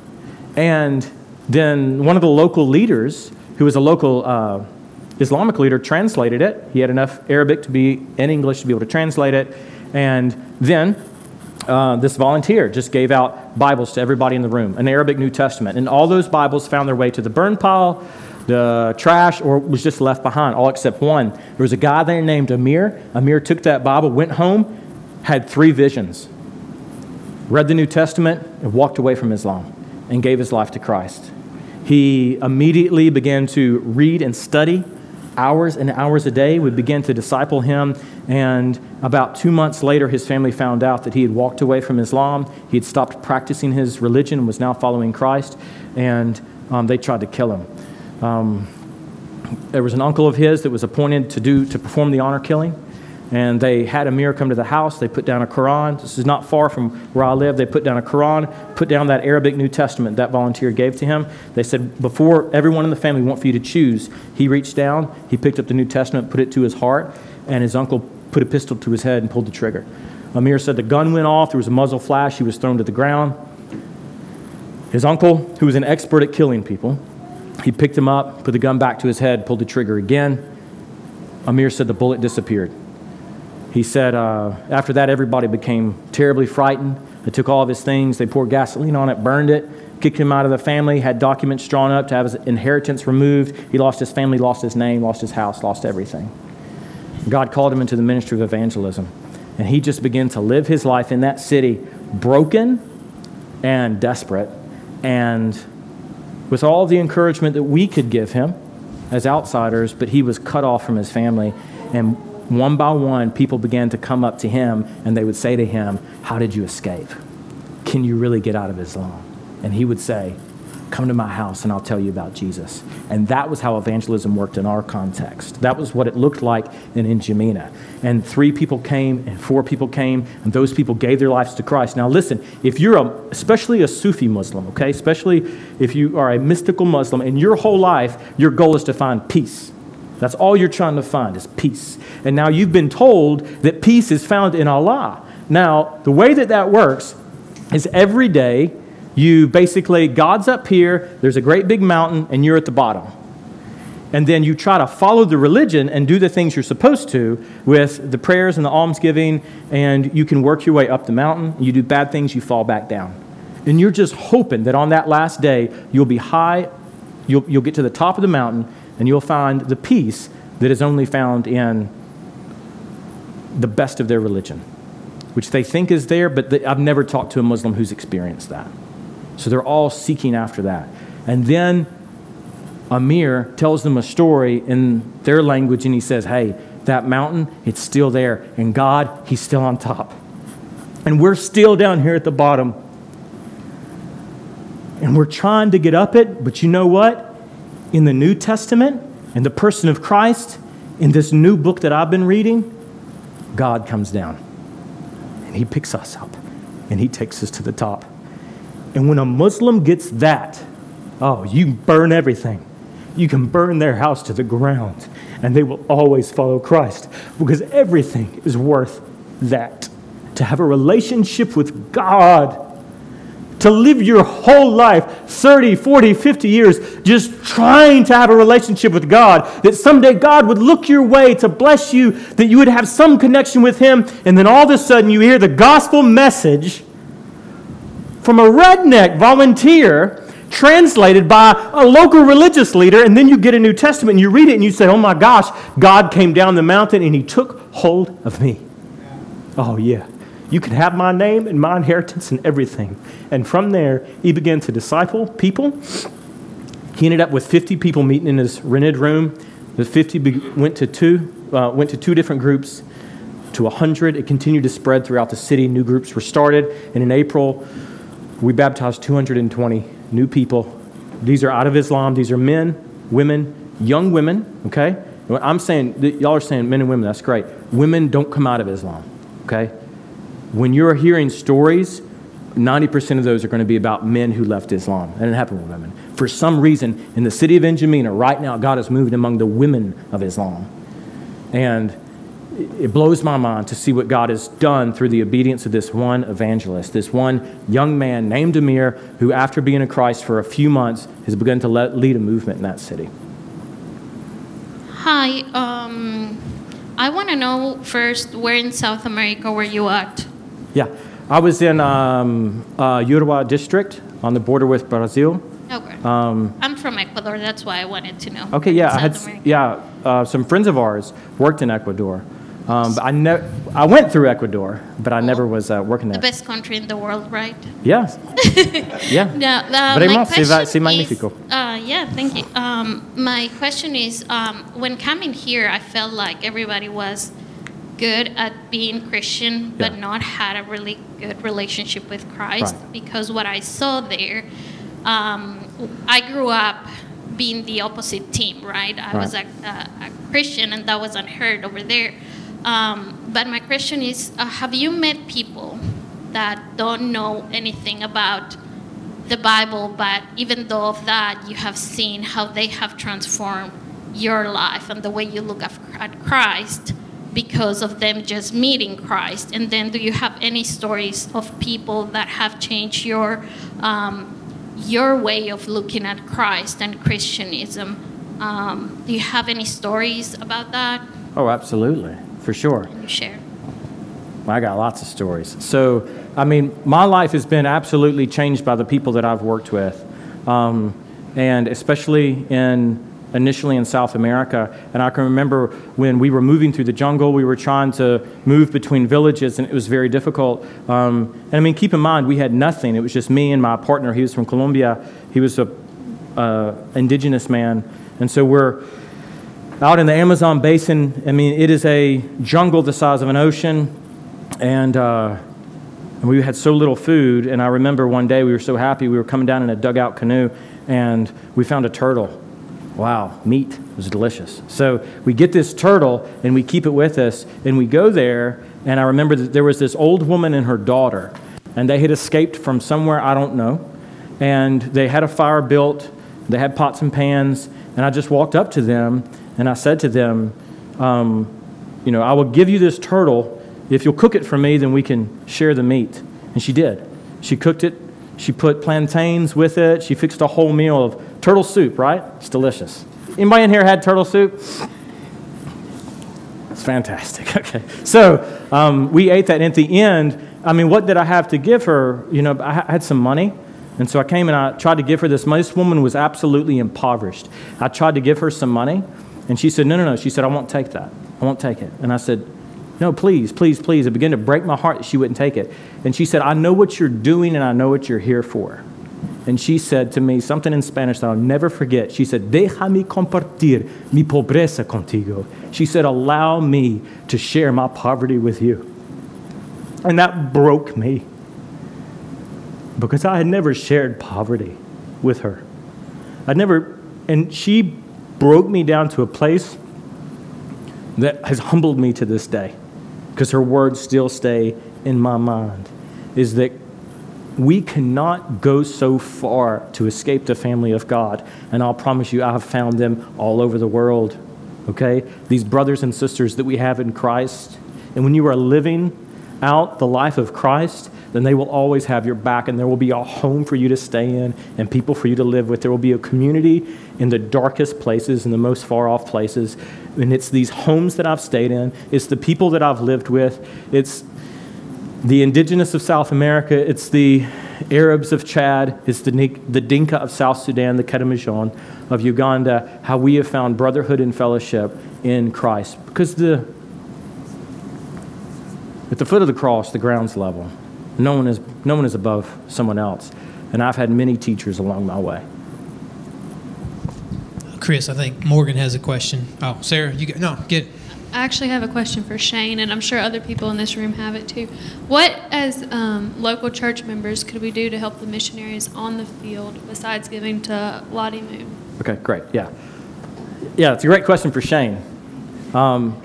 And then one of the local leaders, who was a local uh, Islamic leader, translated it. He had enough Arabic to be in English to be able to translate it. And then uh, this volunteer just gave out Bibles to everybody in the room, an Arabic New Testament. And all those Bibles found their way to the burn pile, the trash, or was just left behind, all except one. There was a guy there named Amir. Amir took that Bible, went home, had three visions read the New Testament, and walked away from Islam and gave his life to Christ. He immediately began to read and study hours and hours a day. We began to disciple him, and about two months later, his family found out that he had walked away from Islam. He had stopped practicing his religion and was now following Christ, and um, they tried to kill him. Um, there was an uncle of his that was appointed to do to perform the honor killing and they had Amir come to the house. They put down a Quran. This is not far from where I live. They put down a Quran, put down that Arabic New Testament that volunteer gave to him. They said, before everyone in the family want for you to choose, he reached down, he picked up the New Testament, put it to his heart, and his uncle put a pistol to his head and pulled the trigger. Amir said the gun went off, there was a muzzle flash, he was thrown to the ground. His uncle, who was an expert at killing people, he picked him up, put the gun back to his head, pulled the trigger again. Amir said the bullet disappeared. He said uh, after that, everybody became terribly frightened. They took all of his things, they poured gasoline on it, burned it, kicked him out of the family, had documents drawn up to have his inheritance removed. He lost his family, lost his name, lost his house, lost everything. God called him into the ministry of evangelism. And he just began to live his life in that city, broken and desperate, and with all the encouragement that we could give him as outsiders, but he was cut off from his family. And one by one, people began to come up to him and they would say to him, How did you escape? Can you really get out of Islam? And he would say, Come to my house and I'll tell you about Jesus. And that was how evangelism worked in our context. That was what it looked like in N'Djamena. And three people came and four people came, and those people gave their lives to Christ. Now, listen, if you're a, especially a Sufi Muslim, okay, especially if you are a mystical Muslim, and your whole life, your goal is to find peace That's all you're trying to find is peace. And now you've been told that peace is found in Allah. Now, the way that that works is every day you basically, God's up here, there's a great big mountain, and you're at the bottom. And then you try to follow the religion and do the things you're supposed to with the prayers and the almsgiving, and you can work your way up the mountain. You do bad things, you fall back down. And you're just hoping that on that last day, you'll be high, you'll, you'll get to the top of the mountain, and you'll find the peace that is only found in the best of their religion, which they think is there, but I've never talked to a Muslim who's experienced that. So they're all seeking after that. And then Amir tells them a story in their language, and he says, Hey, that mountain, it's still there. And God, He's still on top. And we're still down here at the bottom. And we're trying to get up it, but you know what? In the New Testament, in the person of Christ, in this new book that I've been reading, God comes down and He picks us up and He takes us to the top. And when a Muslim gets that, oh, you burn everything. You can burn their house to the ground and they will always follow Christ because everything is worth that. To have a relationship with God to live your whole life 30, 40, 50 years just trying to have a relationship with God, that someday God would look your way to bless you, that you would have some connection with Him, and then all of a sudden you hear the gospel message from a redneck volunteer translated by a local religious leader, and then you get a New Testament and you read it and you say, Oh my gosh, God came down the mountain and He took hold of me. Oh, yeah. You can have my name and my inheritance and everything. And from there, he began to disciple people. He ended up with 50 people meeting in his rented room. The 50 be- went to two, uh, went to two different groups, to 100. It continued to spread throughout the city. New groups were started. And in April, we baptized 220 new people. These are out of Islam. These are men, women, young women, okay? I'm saying, y'all are saying men and women, that's great. Women don't come out of Islam, okay? When you're hearing stories, 90% of those are going to be about men who left Islam. That didn't happen with women. For some reason, in the city of N'Djamena, right now, God has moved among the women of Islam. And it blows my mind to see what God has done through the obedience of this one evangelist, this one young man named Amir, who, after being in Christ for a few months, has begun to let, lead a movement in that city. Hi, um, I want to know first where in South America were you at? Yeah, I was in um, uh, district on the border with Brazil. Okay. Um, I'm from Ecuador. That's why I wanted to know. okay, yeah, I had America. yeah uh, some friends of ours worked in Ecuador. Um, but I ne- I went through Ecuador, but I never was uh, working there. The best country in the world, right? Yes. yeah. No, uh, Vraiment, my c'est va- question c'est magnifico. is- Uh, yeah, thank you. Um, my question is, um, when coming here, I felt like everybody was good at being Christian, but Yeah. not had a really good relationship with Christ. Right. Because what I saw there, um, I grew up being the opposite team, right? I was a, a, a Christian, and that was unheard over there. Um, but my question is, uh, have you met people that don't know anything about the Bible, but even though of that, you have seen how they have transformed your life and the way you look at Christ because of them just meeting Christ? And then, do you have any stories of people that have changed your um, your way of looking at Christ and Christianism? Um, do you have any stories about that? Oh, absolutely, for sure. Can you share? I got lots of stories. So, I mean, my life has been absolutely changed by the people that I've worked with, um, and especially in initially in South America. And I can remember when we were moving through the jungle, we were trying to move between villages, and it was very difficult. Um, and I mean, keep in mind, we had nothing. It was just me and my partner. He was from Colombia. He was a uh, indigenous man, and so we're out in the Amazon basin. I mean, it is a jungle the size of an ocean, and, uh, and we had so little food. And I remember one day we were so happy we were coming down in a dugout canoe, and we found a turtle. Wow, meat was delicious. So we get this turtle and we keep it with us, and we go there. And I remember that there was this old woman and her daughter, and they had escaped from somewhere I don't know, and they had a fire built. They had pots and pans, and I just walked up to them And I said to them, um, You know, I will give you this turtle. If you'll cook it for me, then we can share the meat. And she did. She cooked it. She put plantains with it. She fixed a whole meal of turtle soup, right? It's delicious. Anybody in here had turtle soup? It's fantastic. Okay. So um, we ate that. And at the end, I mean, what did I have to give her? You know, I had some money. And so I came and I tried to give her this money. This woman was absolutely impoverished. I tried to give her some money. And she said, No, no, no. She said, I won't take that. I won't take it. And I said, No, please, please, please. It began to break my heart that she wouldn't take it. And she said, I know what you're doing and I know what you're here for. And she said to me something in Spanish that I'll never forget. She said, Déjame compartir mi pobreza contigo. She said, Allow me to share my poverty with you. And that broke me because I had never shared poverty with her. I'd never, and she broke me down to a place that has humbled me to this day because her words still stay in my mind is that we cannot go so far to escape the family of God. And I'll promise you, I have found them all over the world. Okay? These brothers and sisters that we have in Christ. And when you are living out the life of Christ, then they will always have your back and there will be a home for you to stay in and people for you to live with. There will be a community in the darkest places, in the most far off places. And it's these homes that I've stayed in, it's the people that I've lived with, it's the indigenous of South America, it's the Arabs of Chad, it's the, the Dinka of South Sudan, the Karamojong of Uganda, how we have found brotherhood and fellowship in Christ. Because the, at the foot of the cross, the ground's level. No one is, no one is above someone else. And I've had many teachers along my way. Chris, I think Morgan has a question. Oh, Sarah, you go, no, get. I actually have a question for Shane, and I'm sure other people in this room have it too. What, as um, local church members, could we do to help the missionaries on the field besides giving to Lottie Moon? Okay, great. Yeah. Yeah, it's a great question for Shane. Um,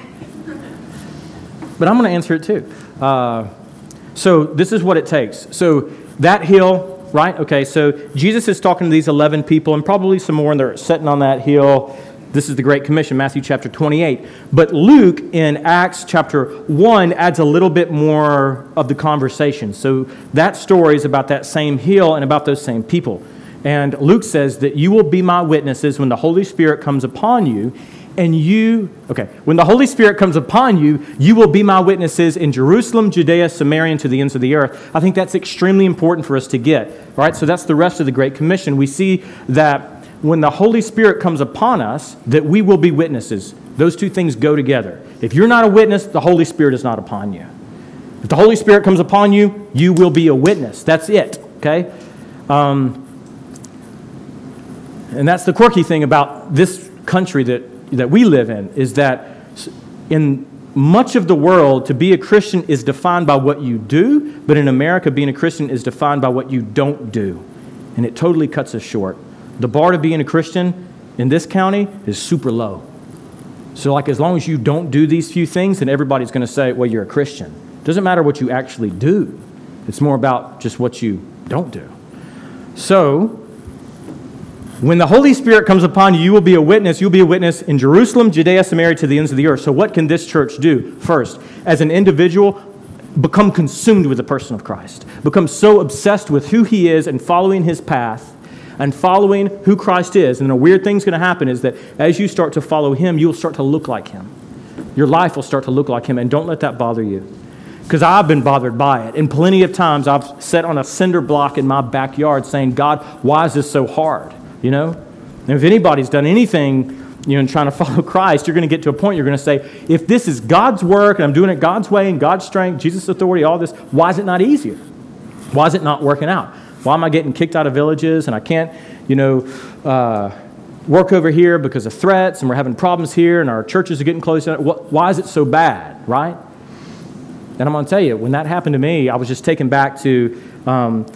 but I'm going to answer it too. Uh, so this is what it takes. So that hill, right? Okay, so Jesus is talking to these 11 people and probably some more, and they're sitting on that hill. This is the Great Commission, Matthew chapter 28. But Luke in Acts chapter 1 adds a little bit more of the conversation. So that story is about that same hill and about those same people. And Luke says that you will be my witnesses when the Holy Spirit comes upon you and you, okay, when the Holy Spirit comes upon you, you will be my witnesses in Jerusalem, Judea, Samaria, and to the ends of the earth. I think that's extremely important for us to get, right? So that's the rest of the Great Commission. We see that when the Holy Spirit comes upon us, that we will be witnesses. Those two things go together. If you're not a witness, the Holy Spirit is not upon you. If the Holy Spirit comes upon you, you will be a witness. That's it, okay? Um, and that's the quirky thing about this country that that we live in is that in much of the world, to be a Christian is defined by what you do, but in America, being a Christian is defined by what you don't do. And it totally cuts us short. The bar to being a Christian in this county is super low. So, like, as long as you don't do these few things, then everybody's going to say, well, you're a Christian. It doesn't matter what you actually do, it's more about just what you don't do. So, when the Holy Spirit comes upon you, you will be a witness. You'll be a witness in Jerusalem, Judea, Samaria, to the ends of the earth. So, what can this church do? First, as an individual, become consumed with the person of Christ. Become so obsessed with who he is and following his path and following who Christ is. And a weird thing's going to happen is that as you start to follow him, you'll start to look like him. Your life will start to look like him. And don't let that bother you. Because I've been bothered by it. And plenty of times I've sat on a cinder block in my backyard saying, God, why is this so hard? You know? And if anybody's done anything, you know, in trying to follow Christ, you're going to get to a point you're going to say, if this is God's work and I'm doing it God's way and God's strength, Jesus' authority, all this, why is it not easier? Why is it not working out? Why am I getting kicked out of villages and I can't, you know, uh, work over here because of threats and we're having problems here and our churches are getting closed? Why is it so bad, right? And I'm going to tell you, when that happened to me, I was just taken back to um,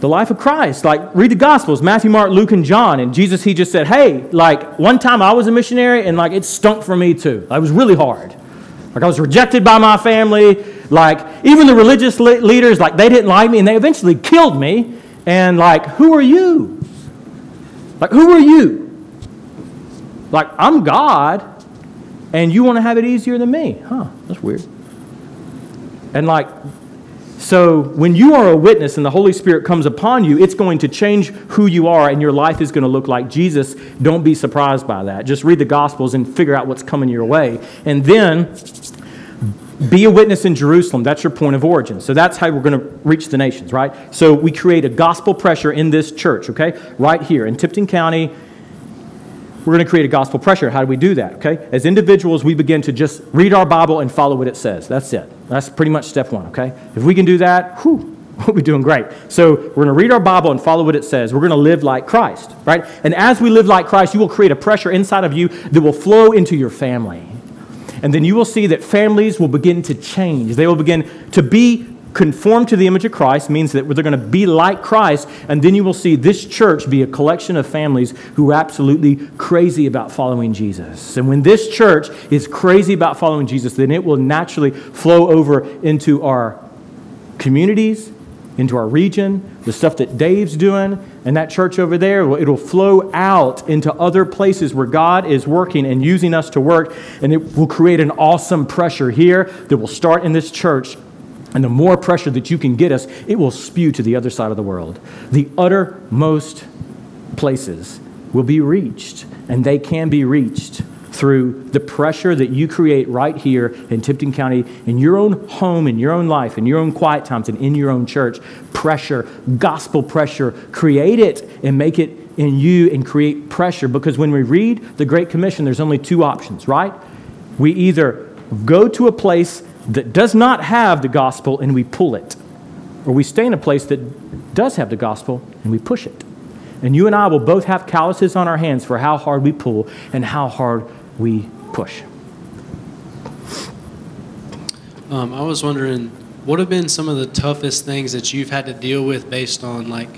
the life of Christ. Like, read the Gospels Matthew, Mark, Luke, and John. And Jesus, he just said, Hey, like, one time I was a missionary and, like, it stunk for me too. It was really hard. Like, I was rejected by my family. Like, even the religious le- leaders, like, they didn't like me and they eventually killed me. And, like, who are you? Like, who are you? Like, I'm God, and you want to have it easier than me. Huh, that's weird. And like, so when you are a witness and the Holy Spirit comes upon you, it's going to change who you are and your life is going to look like Jesus. Don't be surprised by that. Just read the Gospels and figure out what's coming your way. And then be a witness in Jerusalem. That's your point of origin. So that's how we're going to reach the nations, right? So we create a gospel pressure in this church, okay? Right here in Tipton County, we're going to create a gospel pressure. How do we do that? Okay? As individuals, we begin to just read our Bible and follow what it says. That's it. That's pretty much step one, okay? If we can do that, whew, we'll be doing great. So we're going to read our Bible and follow what it says. We're going to live like Christ, right? And as we live like Christ, you will create a pressure inside of you that will flow into your family. And then you will see that families will begin to change. They will begin to be conformed to the image of Christ, means that they're going to be like Christ. And then you will see this church be a collection of families who are absolutely crazy about following Jesus. And when this church is crazy about following Jesus, then it will naturally flow over into our communities, into our region, the stuff that Dave's doing, and that church over there, it'll flow out into other places where God is working and using us to work, and it will create an awesome pressure here that will start in this church. And the more pressure that you can get us, it will spew to the other side of the world. The uttermost places will be reached, and they can be reached through the pressure that you create right here in Tipton County, in your own home, in your own life, in your own quiet times, and in your own church. Pressure, gospel pressure. Create it and make it in you and create pressure because when we read the Great Commission, there's only two options, right? We either go to a place that does not have the gospel and we pull it, or we stay in a place that does have the gospel and we push it. And you and I will both have calluses on our hands for how hard we pull and how hard we push. Um, I was wondering, what have been some of the toughest things that you've had to deal with based on like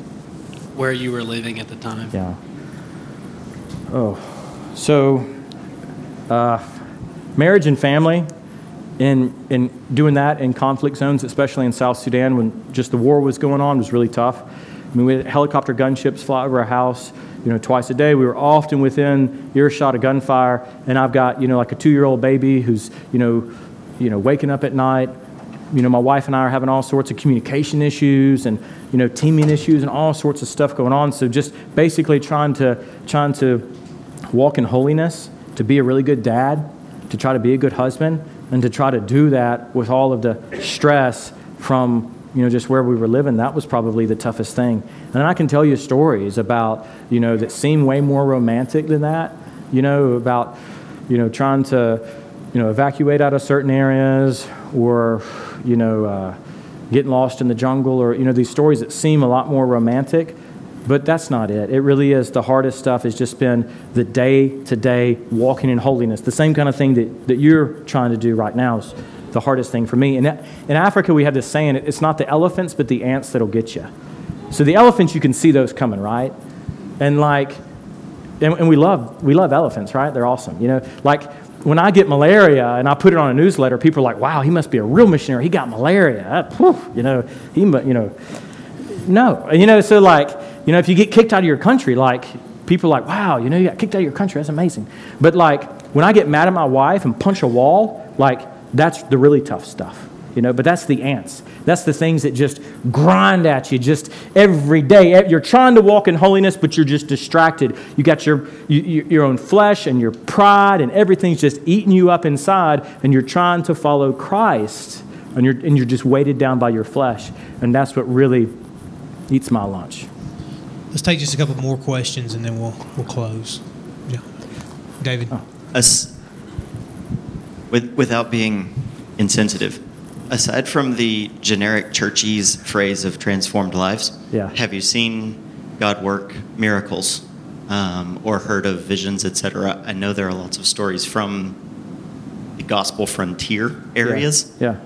where you were living at the time? Yeah. Oh, so uh, marriage and family, in in doing that in conflict zones, especially in South Sudan when just the war was going on, was really tough. I mean, we had helicopter gunships fly over our house you know, twice a day. We were often within earshot of gunfire, and I've got, you know, like a two-year-old baby who's, you know, you know, waking up at night. You know, my wife and I are having all sorts of communication issues and, you know, teaming issues and all sorts of stuff going on. So just basically trying to trying to walk in holiness, to be a really good dad, to try to be a good husband, and to try to do that with all of the stress from you know, just where we were living, that was probably the toughest thing. And I can tell you stories about, you know, that seem way more romantic than that, you know, about, you know, trying to, you know, evacuate out of certain areas or, you know, uh, getting lost in the jungle or, you know, these stories that seem a lot more romantic. But that's not it. It really is the hardest stuff has just been the day to day walking in holiness. The same kind of thing that, that you're trying to do right now is the hardest thing for me. And in Africa, we have this saying it's not the elephants, but the ants that'll get you. So the elephants, you can see those coming, right? And like, and, and we love we love elephants, right? They're awesome. You know, like when I get malaria and I put it on a newsletter, people are like, "Wow, he must be a real missionary. He got malaria." Uh, Whew, you know, he, you know, no, you know. So like, you know, if you get kicked out of your country, like people are like, "Wow, you know, you got kicked out of your country. That's amazing." But like, when I get mad at my wife and punch a wall, like that's the really tough stuff, you know, but that's the ants. That's the things that just grind at you just every day. You're trying to walk in holiness, but you're just distracted. You got your, you, your own flesh and your pride, and everything's just eating you up inside, and you're trying to follow Christ, and you're, and you're just weighted down by your flesh. And that's what really eats my lunch. Let's take just a couple more questions, and then we'll, we'll close. Yeah. David. Oh. As, with, without being insensitive, aside from the generic churchy's phrase of transformed lives, yeah. have you seen God work miracles um, or heard of visions, etc.? I know there are lots of stories from the gospel frontier areas. Yeah. yeah.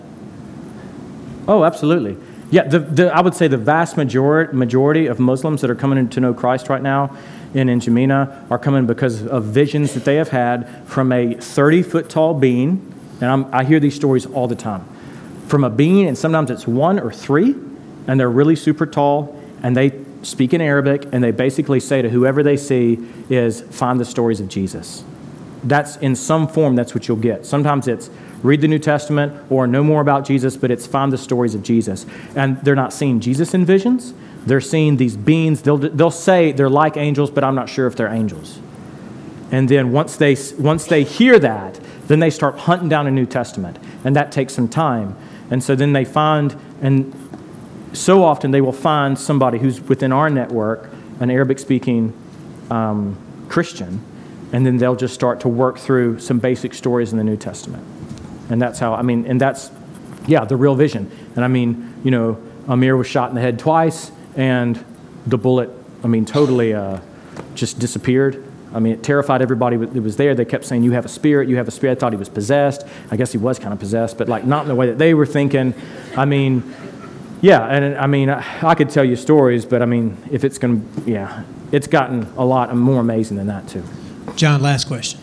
Oh, absolutely. Yeah, the, the, I would say the vast majority, majority of Muslims that are coming to know Christ right now in N'Djamena are coming because of visions that they have had from a 30 foot tall being. And I'm, I hear these stories all the time. From a being, and sometimes it's one or three, and they're really super tall, and they speak in Arabic, and they basically say to whoever they see is, find the stories of Jesus. that's in some form, that's what you'll get. Sometimes it's read the New Testament or know more about Jesus, but it's find the stories of Jesus. And they're not seeing Jesus in visions, they're seeing these beings. They'll, they'll say they're like angels, but I'm not sure if they're angels. And then once they, once they hear that, then they start hunting down a New Testament. And that takes some time. And so then they find, and so often they will find somebody who's within our network, an Arabic speaking um, Christian, and then they'll just start to work through some basic stories in the New Testament. And that's how, I mean, and that's, yeah, the real vision. And I mean, you know, Amir was shot in the head twice, and the bullet, I mean, totally uh, just disappeared. I mean, it terrified everybody that was there. They kept saying, You have a spirit, you have a spirit. I thought he was possessed. I guess he was kind of possessed, but like not in the way that they were thinking. I mean, yeah, and I mean, I, I could tell you stories, but I mean, if it's going to, yeah, it's gotten a lot more amazing than that, too. John, last question.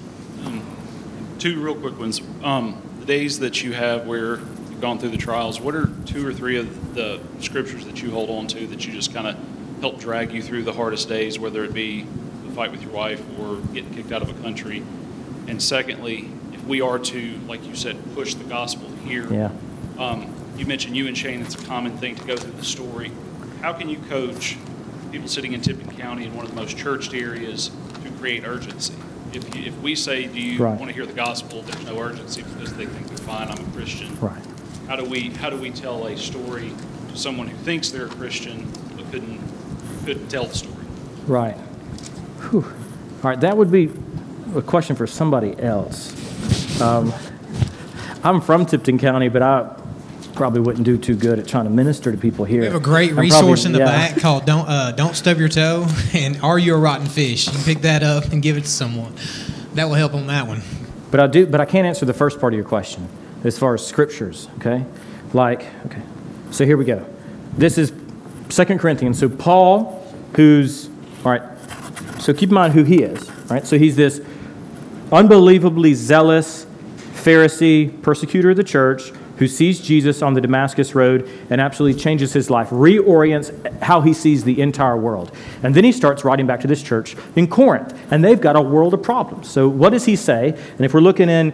Two real quick ones. Um, the days that you have where you've gone through the trials, what are two or three of the scriptures that you hold on to that you just kind of help drag you through the hardest days, whether it be the fight with your wife or getting kicked out of a country? And secondly, if we are to, like you said, push the gospel here, Yeah. um, you mentioned you and Shane, it's a common thing to go through the story. How can you coach people sitting in Tipton County in one of the most churched areas to create urgency? If, you, if we say, do you Right. want to hear the gospel, there's no urgency because they think they're fine, I'm a Christian. Right. How do we, how do we tell a story to someone who thinks they're a Christian but couldn't, couldn't tell the story? Right. Whew. All right, that would be a question for somebody else. Um, I'm from Tipton County, but I probably wouldn't do too good at trying to minister to people here. We have a great I'm resource probably- in the yeah. back called "Don't uh, Don't Stub Your Toe" and "Are You a Rotten Fish?" You can pick that up and give it to someone. That will help on that one. But I do, but I can't answer the first part of your question as far as scriptures. Okay, like okay, so here we go. This is Second Corinthians. So Paul, who's all right. So keep in mind who he is. Right. So he's this unbelievably zealous Pharisee persecutor of the church who sees Jesus on the Damascus Road and absolutely changes his life, reorients how he sees the entire world. And then he starts writing back to this church in Corinth, and they've got a world of problems. So, what does he say? And if we're looking in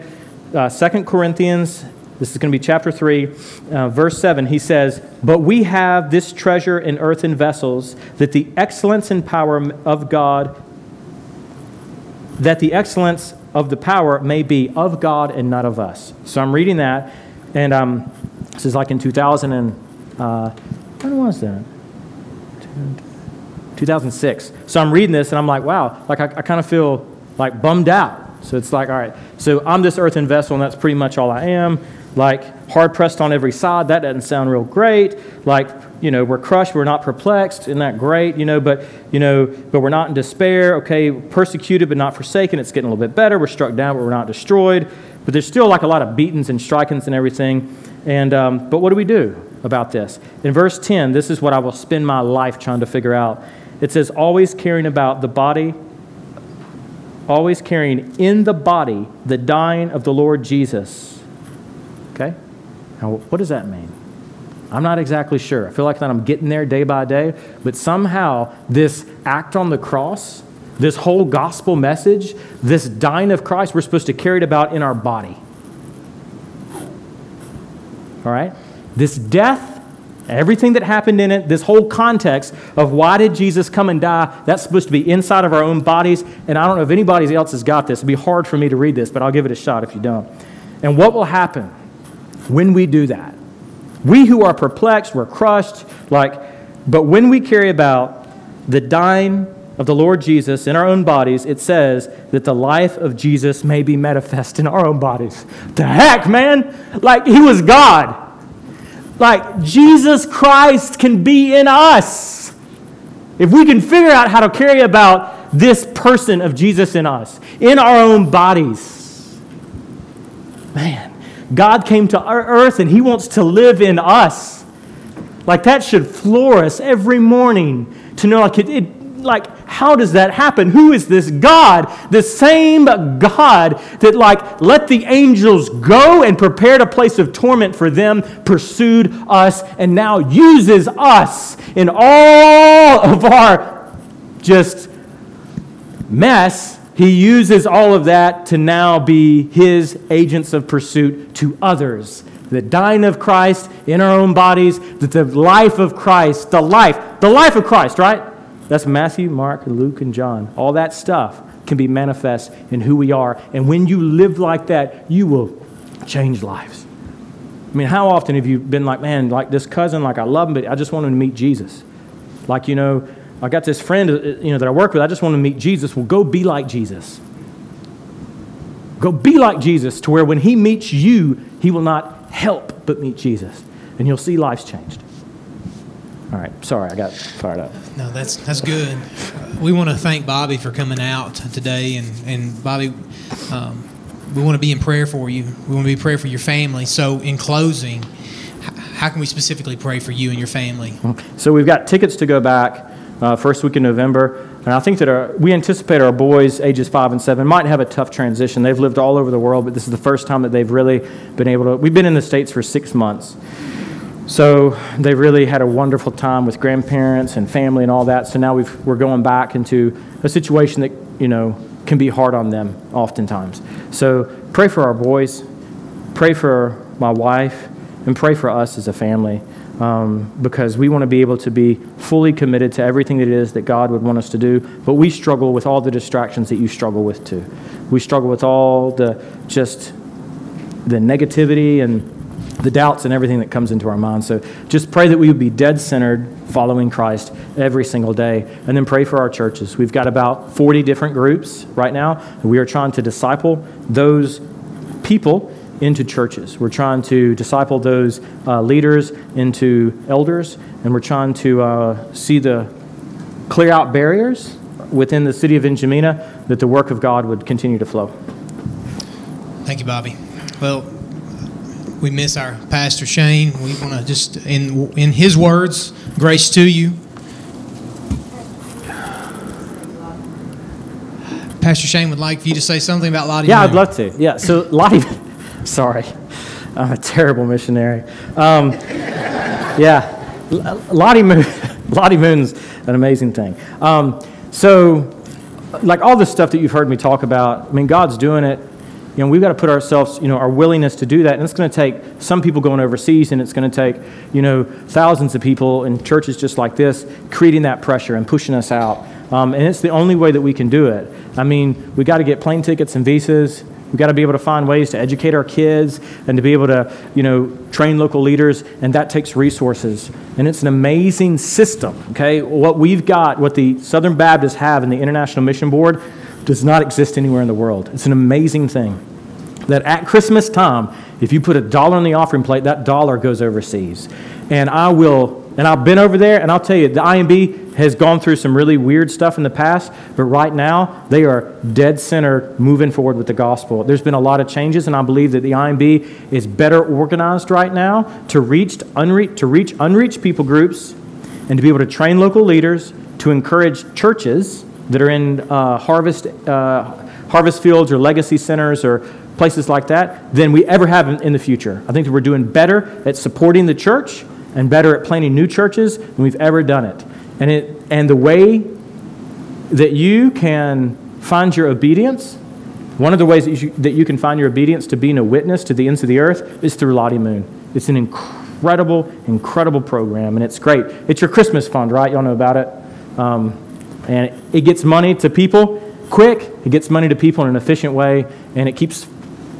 uh, 2 Corinthians, this is going to be chapter 3, uh, verse 7, he says, But we have this treasure in earthen vessels, that the excellence and power of God that the excellence of the power may be of God and not of us. So I'm reading that, and um, this is like in 2000 and uh, when was that? 2006. So I'm reading this, and I'm like, wow, like I, I kind of feel like bummed out. So it's like, all right, so I'm this earthen vessel, and that's pretty much all I am. Like hard pressed on every side, that doesn't sound real great. Like, you know, we're crushed, we're not perplexed, isn't that great? You know, but you know, but we're not in despair. Okay, persecuted but not forsaken. It's getting a little bit better. We're struck down, but we're not destroyed. But there's still like a lot of beatings and strikings and everything. And um, but what do we do about this? In verse 10, this is what I will spend my life trying to figure out. It says, always caring about the body, always carrying in the body the dying of the Lord Jesus. Okay? Now, what does that mean? I'm not exactly sure. I feel like that I'm getting there day by day, but somehow this act on the cross, this whole gospel message, this dying of Christ, we're supposed to carry it about in our body. All right? This death, everything that happened in it, this whole context of why did Jesus come and die, that's supposed to be inside of our own bodies. And I don't know if anybody else has got this. It'd be hard for me to read this, but I'll give it a shot if you don't. And what will happen when we do that? We who are perplexed, we're crushed, like, but when we carry about the dying of the Lord Jesus in our own bodies, it says that the life of Jesus may be manifest in our own bodies. The heck, man? Like, he was God. Like, Jesus Christ can be in us. If we can figure out how to carry about this person of Jesus in us, in our own bodies, man, God came to our earth and he wants to live in us. Like, that should floor us every morning to know, like, it, it like how does that happen who is this god the same god that like let the angels go and prepared a place of torment for them pursued us and now uses us in all of our just mess He uses all of that to now be his agents of pursuit to others. The dying of Christ in our own bodies, that the life of Christ, the life, the life of Christ, right? That's Matthew, Mark, Luke, and John. All that stuff can be manifest in who we are. And when you live like that, you will change lives. I mean, how often have you been like, man, like this cousin, like I love him, but I just want him to meet Jesus? Like, you know, I got this friend, uh, you know, that I work with, I just want to meet Jesus. Well, go be like Jesus. Go be like Jesus to where when he meets you, he will not help but meet Jesus. And you'll see lives changed. All right, sorry, I got fired up. No, that's that's good. We want to thank Bobby for coming out today, and and Bobby, um, we want to be in prayer for you. We want to be in prayer for your family. So, in closing, how can we specifically pray for you and your family? So we've got tickets to go back uh, first week in November, and I think that our, we anticipate our boys, ages five and seven, might have a tough transition. They've lived all over the world, but this is the first time that they've really been able to. We've been in the states for six months, so they've really had a wonderful time with grandparents and family and all that. So now we've, we're going back into a situation that you know can be hard on them oftentimes. So pray for our boys, pray for my wife, and pray for us as a family um, because we want to be able to be fully committed to everything that it is that God would want us to do. But we struggle with all the distractions that you struggle with too. We struggle with all the just the negativity and the doubts and everything that comes into our minds. So just pray that we would be dead centered following Christ every single day. And then pray for our churches. We've got about 40 different groups right now, we are trying to disciple those people into churches. We're trying to disciple those uh, leaders into elders, and we're trying to uh, see the clear out barriers within the city of N'Djamena that the work of God would continue to flow. Thank you, Bobby. Well, we miss our pastor Shane. We want to just, in in his words, grace to you. Pastor Shane would like for you to say something about Lottie. Yeah. I'd love to. Yeah, so Lottie, sorry, I'm a terrible missionary. Um, yeah, Lottie Moon, Lottie Moon's an amazing thing. Um, so, like all the stuff that you've heard me talk about, I mean, God's doing it. You know, we've got to put ourselves, you know, our willingness to do that, and it's going to take some people going overseas, and it's going to take, you know, thousands of people in churches just like this creating that pressure and pushing us out. Um, and it's the only way that we can do it. I mean, we've got to get plane tickets and visas. We've got to be able to find ways to educate our kids and to be able to, you know, train local leaders, and that takes resources. And it's an amazing system, okay? What we've got, what the Southern Baptists have in the International Mission Board, does not exist anywhere in the world. It's an amazing thing that at Christmas time, if you put a dollar on the offering plate, that dollar goes overseas. And I will, and I've been over there, and I'll tell you, the IMB has gone through some really weird stuff in the past, but right now, they are dead center moving forward with the gospel. There's been a lot of changes, and I believe that the IMB is better organized right now to reach, unre- to reach unreached people groups and to be able to train local leaders, to encourage churches that are in uh, harvest, uh, harvest fields or legacy centers or places like that than we ever have in, in the future. I think that we're doing better at supporting the church and better at planting new churches than we've ever done it. And, it, and the way that you can find your obedience, one of the ways that you, that you can find your obedience to being a witness to the ends of the earth is through Lottie Moon. It's an incredible, incredible program, and it's great. It's your Christmas fund, right? Y'all know about it. Um, and it gets money to people quick. It gets money to people in an efficient way, and it keeps,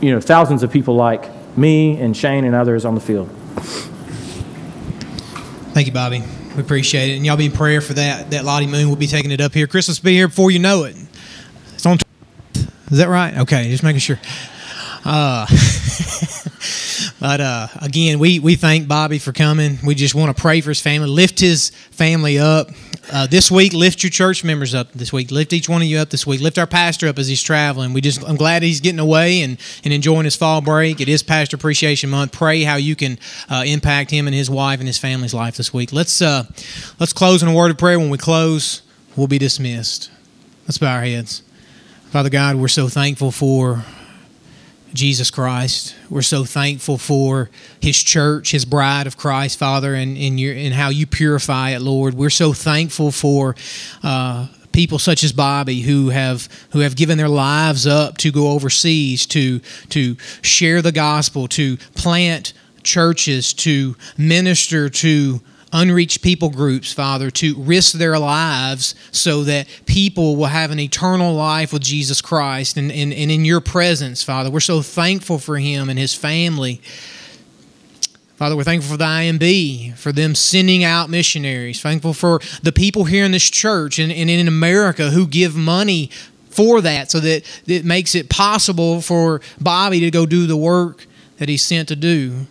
you know, thousands of people like me and Shane and others on the field. Thank you, Bobby. We appreciate it, and y'all be in prayer for that. That Lottie Moon will be taking it up here. Christmas be here before you know it. It's on. Is that right? Okay, just making sure. Uh, but uh, again, we, we thank Bobby for coming. We just want to pray for his family, lift his family up. Uh, this week, lift your church members up this week. Lift each one of you up this week. Lift our pastor up as he's traveling. We just I'm glad he's getting away and, and enjoying his fall break. It is Pastor Appreciation Month. Pray how you can uh, impact him and his wife and his family's life this week. Let's uh, let's close in a word of prayer. When we close, we'll be dismissed. Let's bow our heads. Father God, we're so thankful for Jesus Christ. We're so thankful for His church, His bride of Christ, Father, and, and, your, and how you purify it, Lord. We're so thankful for uh, people such as Bobby who have who have given their lives up to go overseas to to share the gospel, to plant churches, to minister to unreached people groups, Father, to risk their lives so that people will have an eternal life with Jesus Christ and, and, and in your presence, Father. We're so thankful for him and his family. Father, we're thankful for the IMB, for them sending out missionaries. Thankful for the people here in this church and, and in America who give money for that so that it makes it possible for Bobby to go do the work that he's sent to do.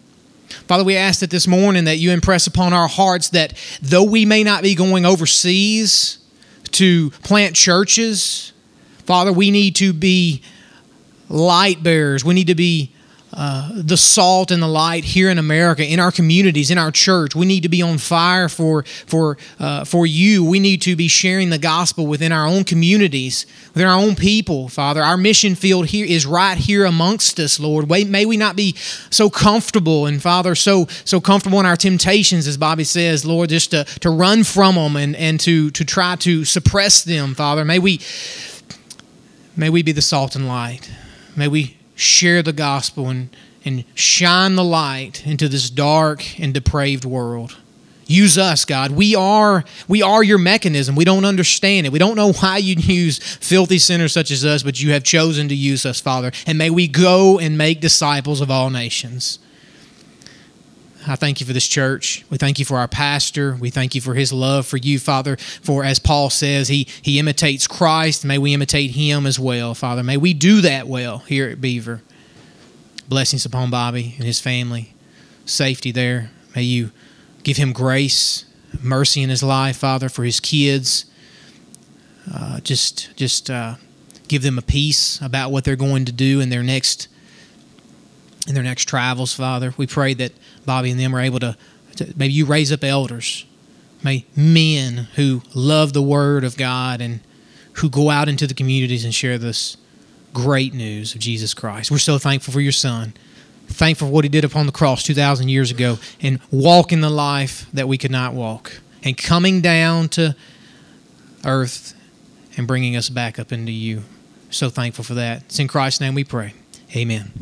Father, we ask that this morning that you impress upon our hearts that though we may not be going overseas to plant churches, Father, we need to be light bearers. We need to be uh, the salt and the light here in America, in our communities, in our church. We need to be on fire for for uh, for you. We need to be sharing the gospel within our own communities, within our own people. Father, our mission field here is right here amongst us, Lord. May we not be so comfortable and Father, so so comfortable in our temptations, as Bobby says, Lord, just to to run from them and and to to try to suppress them, Father. May we may we be the salt and light. May we share the gospel and, and shine the light into this dark and depraved world. Use us, God. We are we are your mechanism. We don't understand it. We don't know why you use filthy sinners such as us, but you have chosen to use us, Father. And may we go and make disciples of all nations. I thank you for this church. We thank you for our pastor. We thank you for his love for you, Father. For as Paul says, he, he imitates Christ. May we imitate him as well, Father. May we do that well here at Beaver. Blessings upon Bobby and his family. Safety there. May you give him grace, mercy in his life, Father, for his kids. Uh, just just uh, give them a peace about what they're going to do in their next in their next travels, Father. We pray that Bobby and them are able to, to maybe you raise up elders, may men who love the Word of God and who go out into the communities and share this great news of Jesus Christ. We're so thankful for your Son, thankful for what He did upon the cross 2,000 years ago, and walking the life that we could not walk, and coming down to earth and bringing us back up into you. So thankful for that. It's in Christ's name we pray. Amen.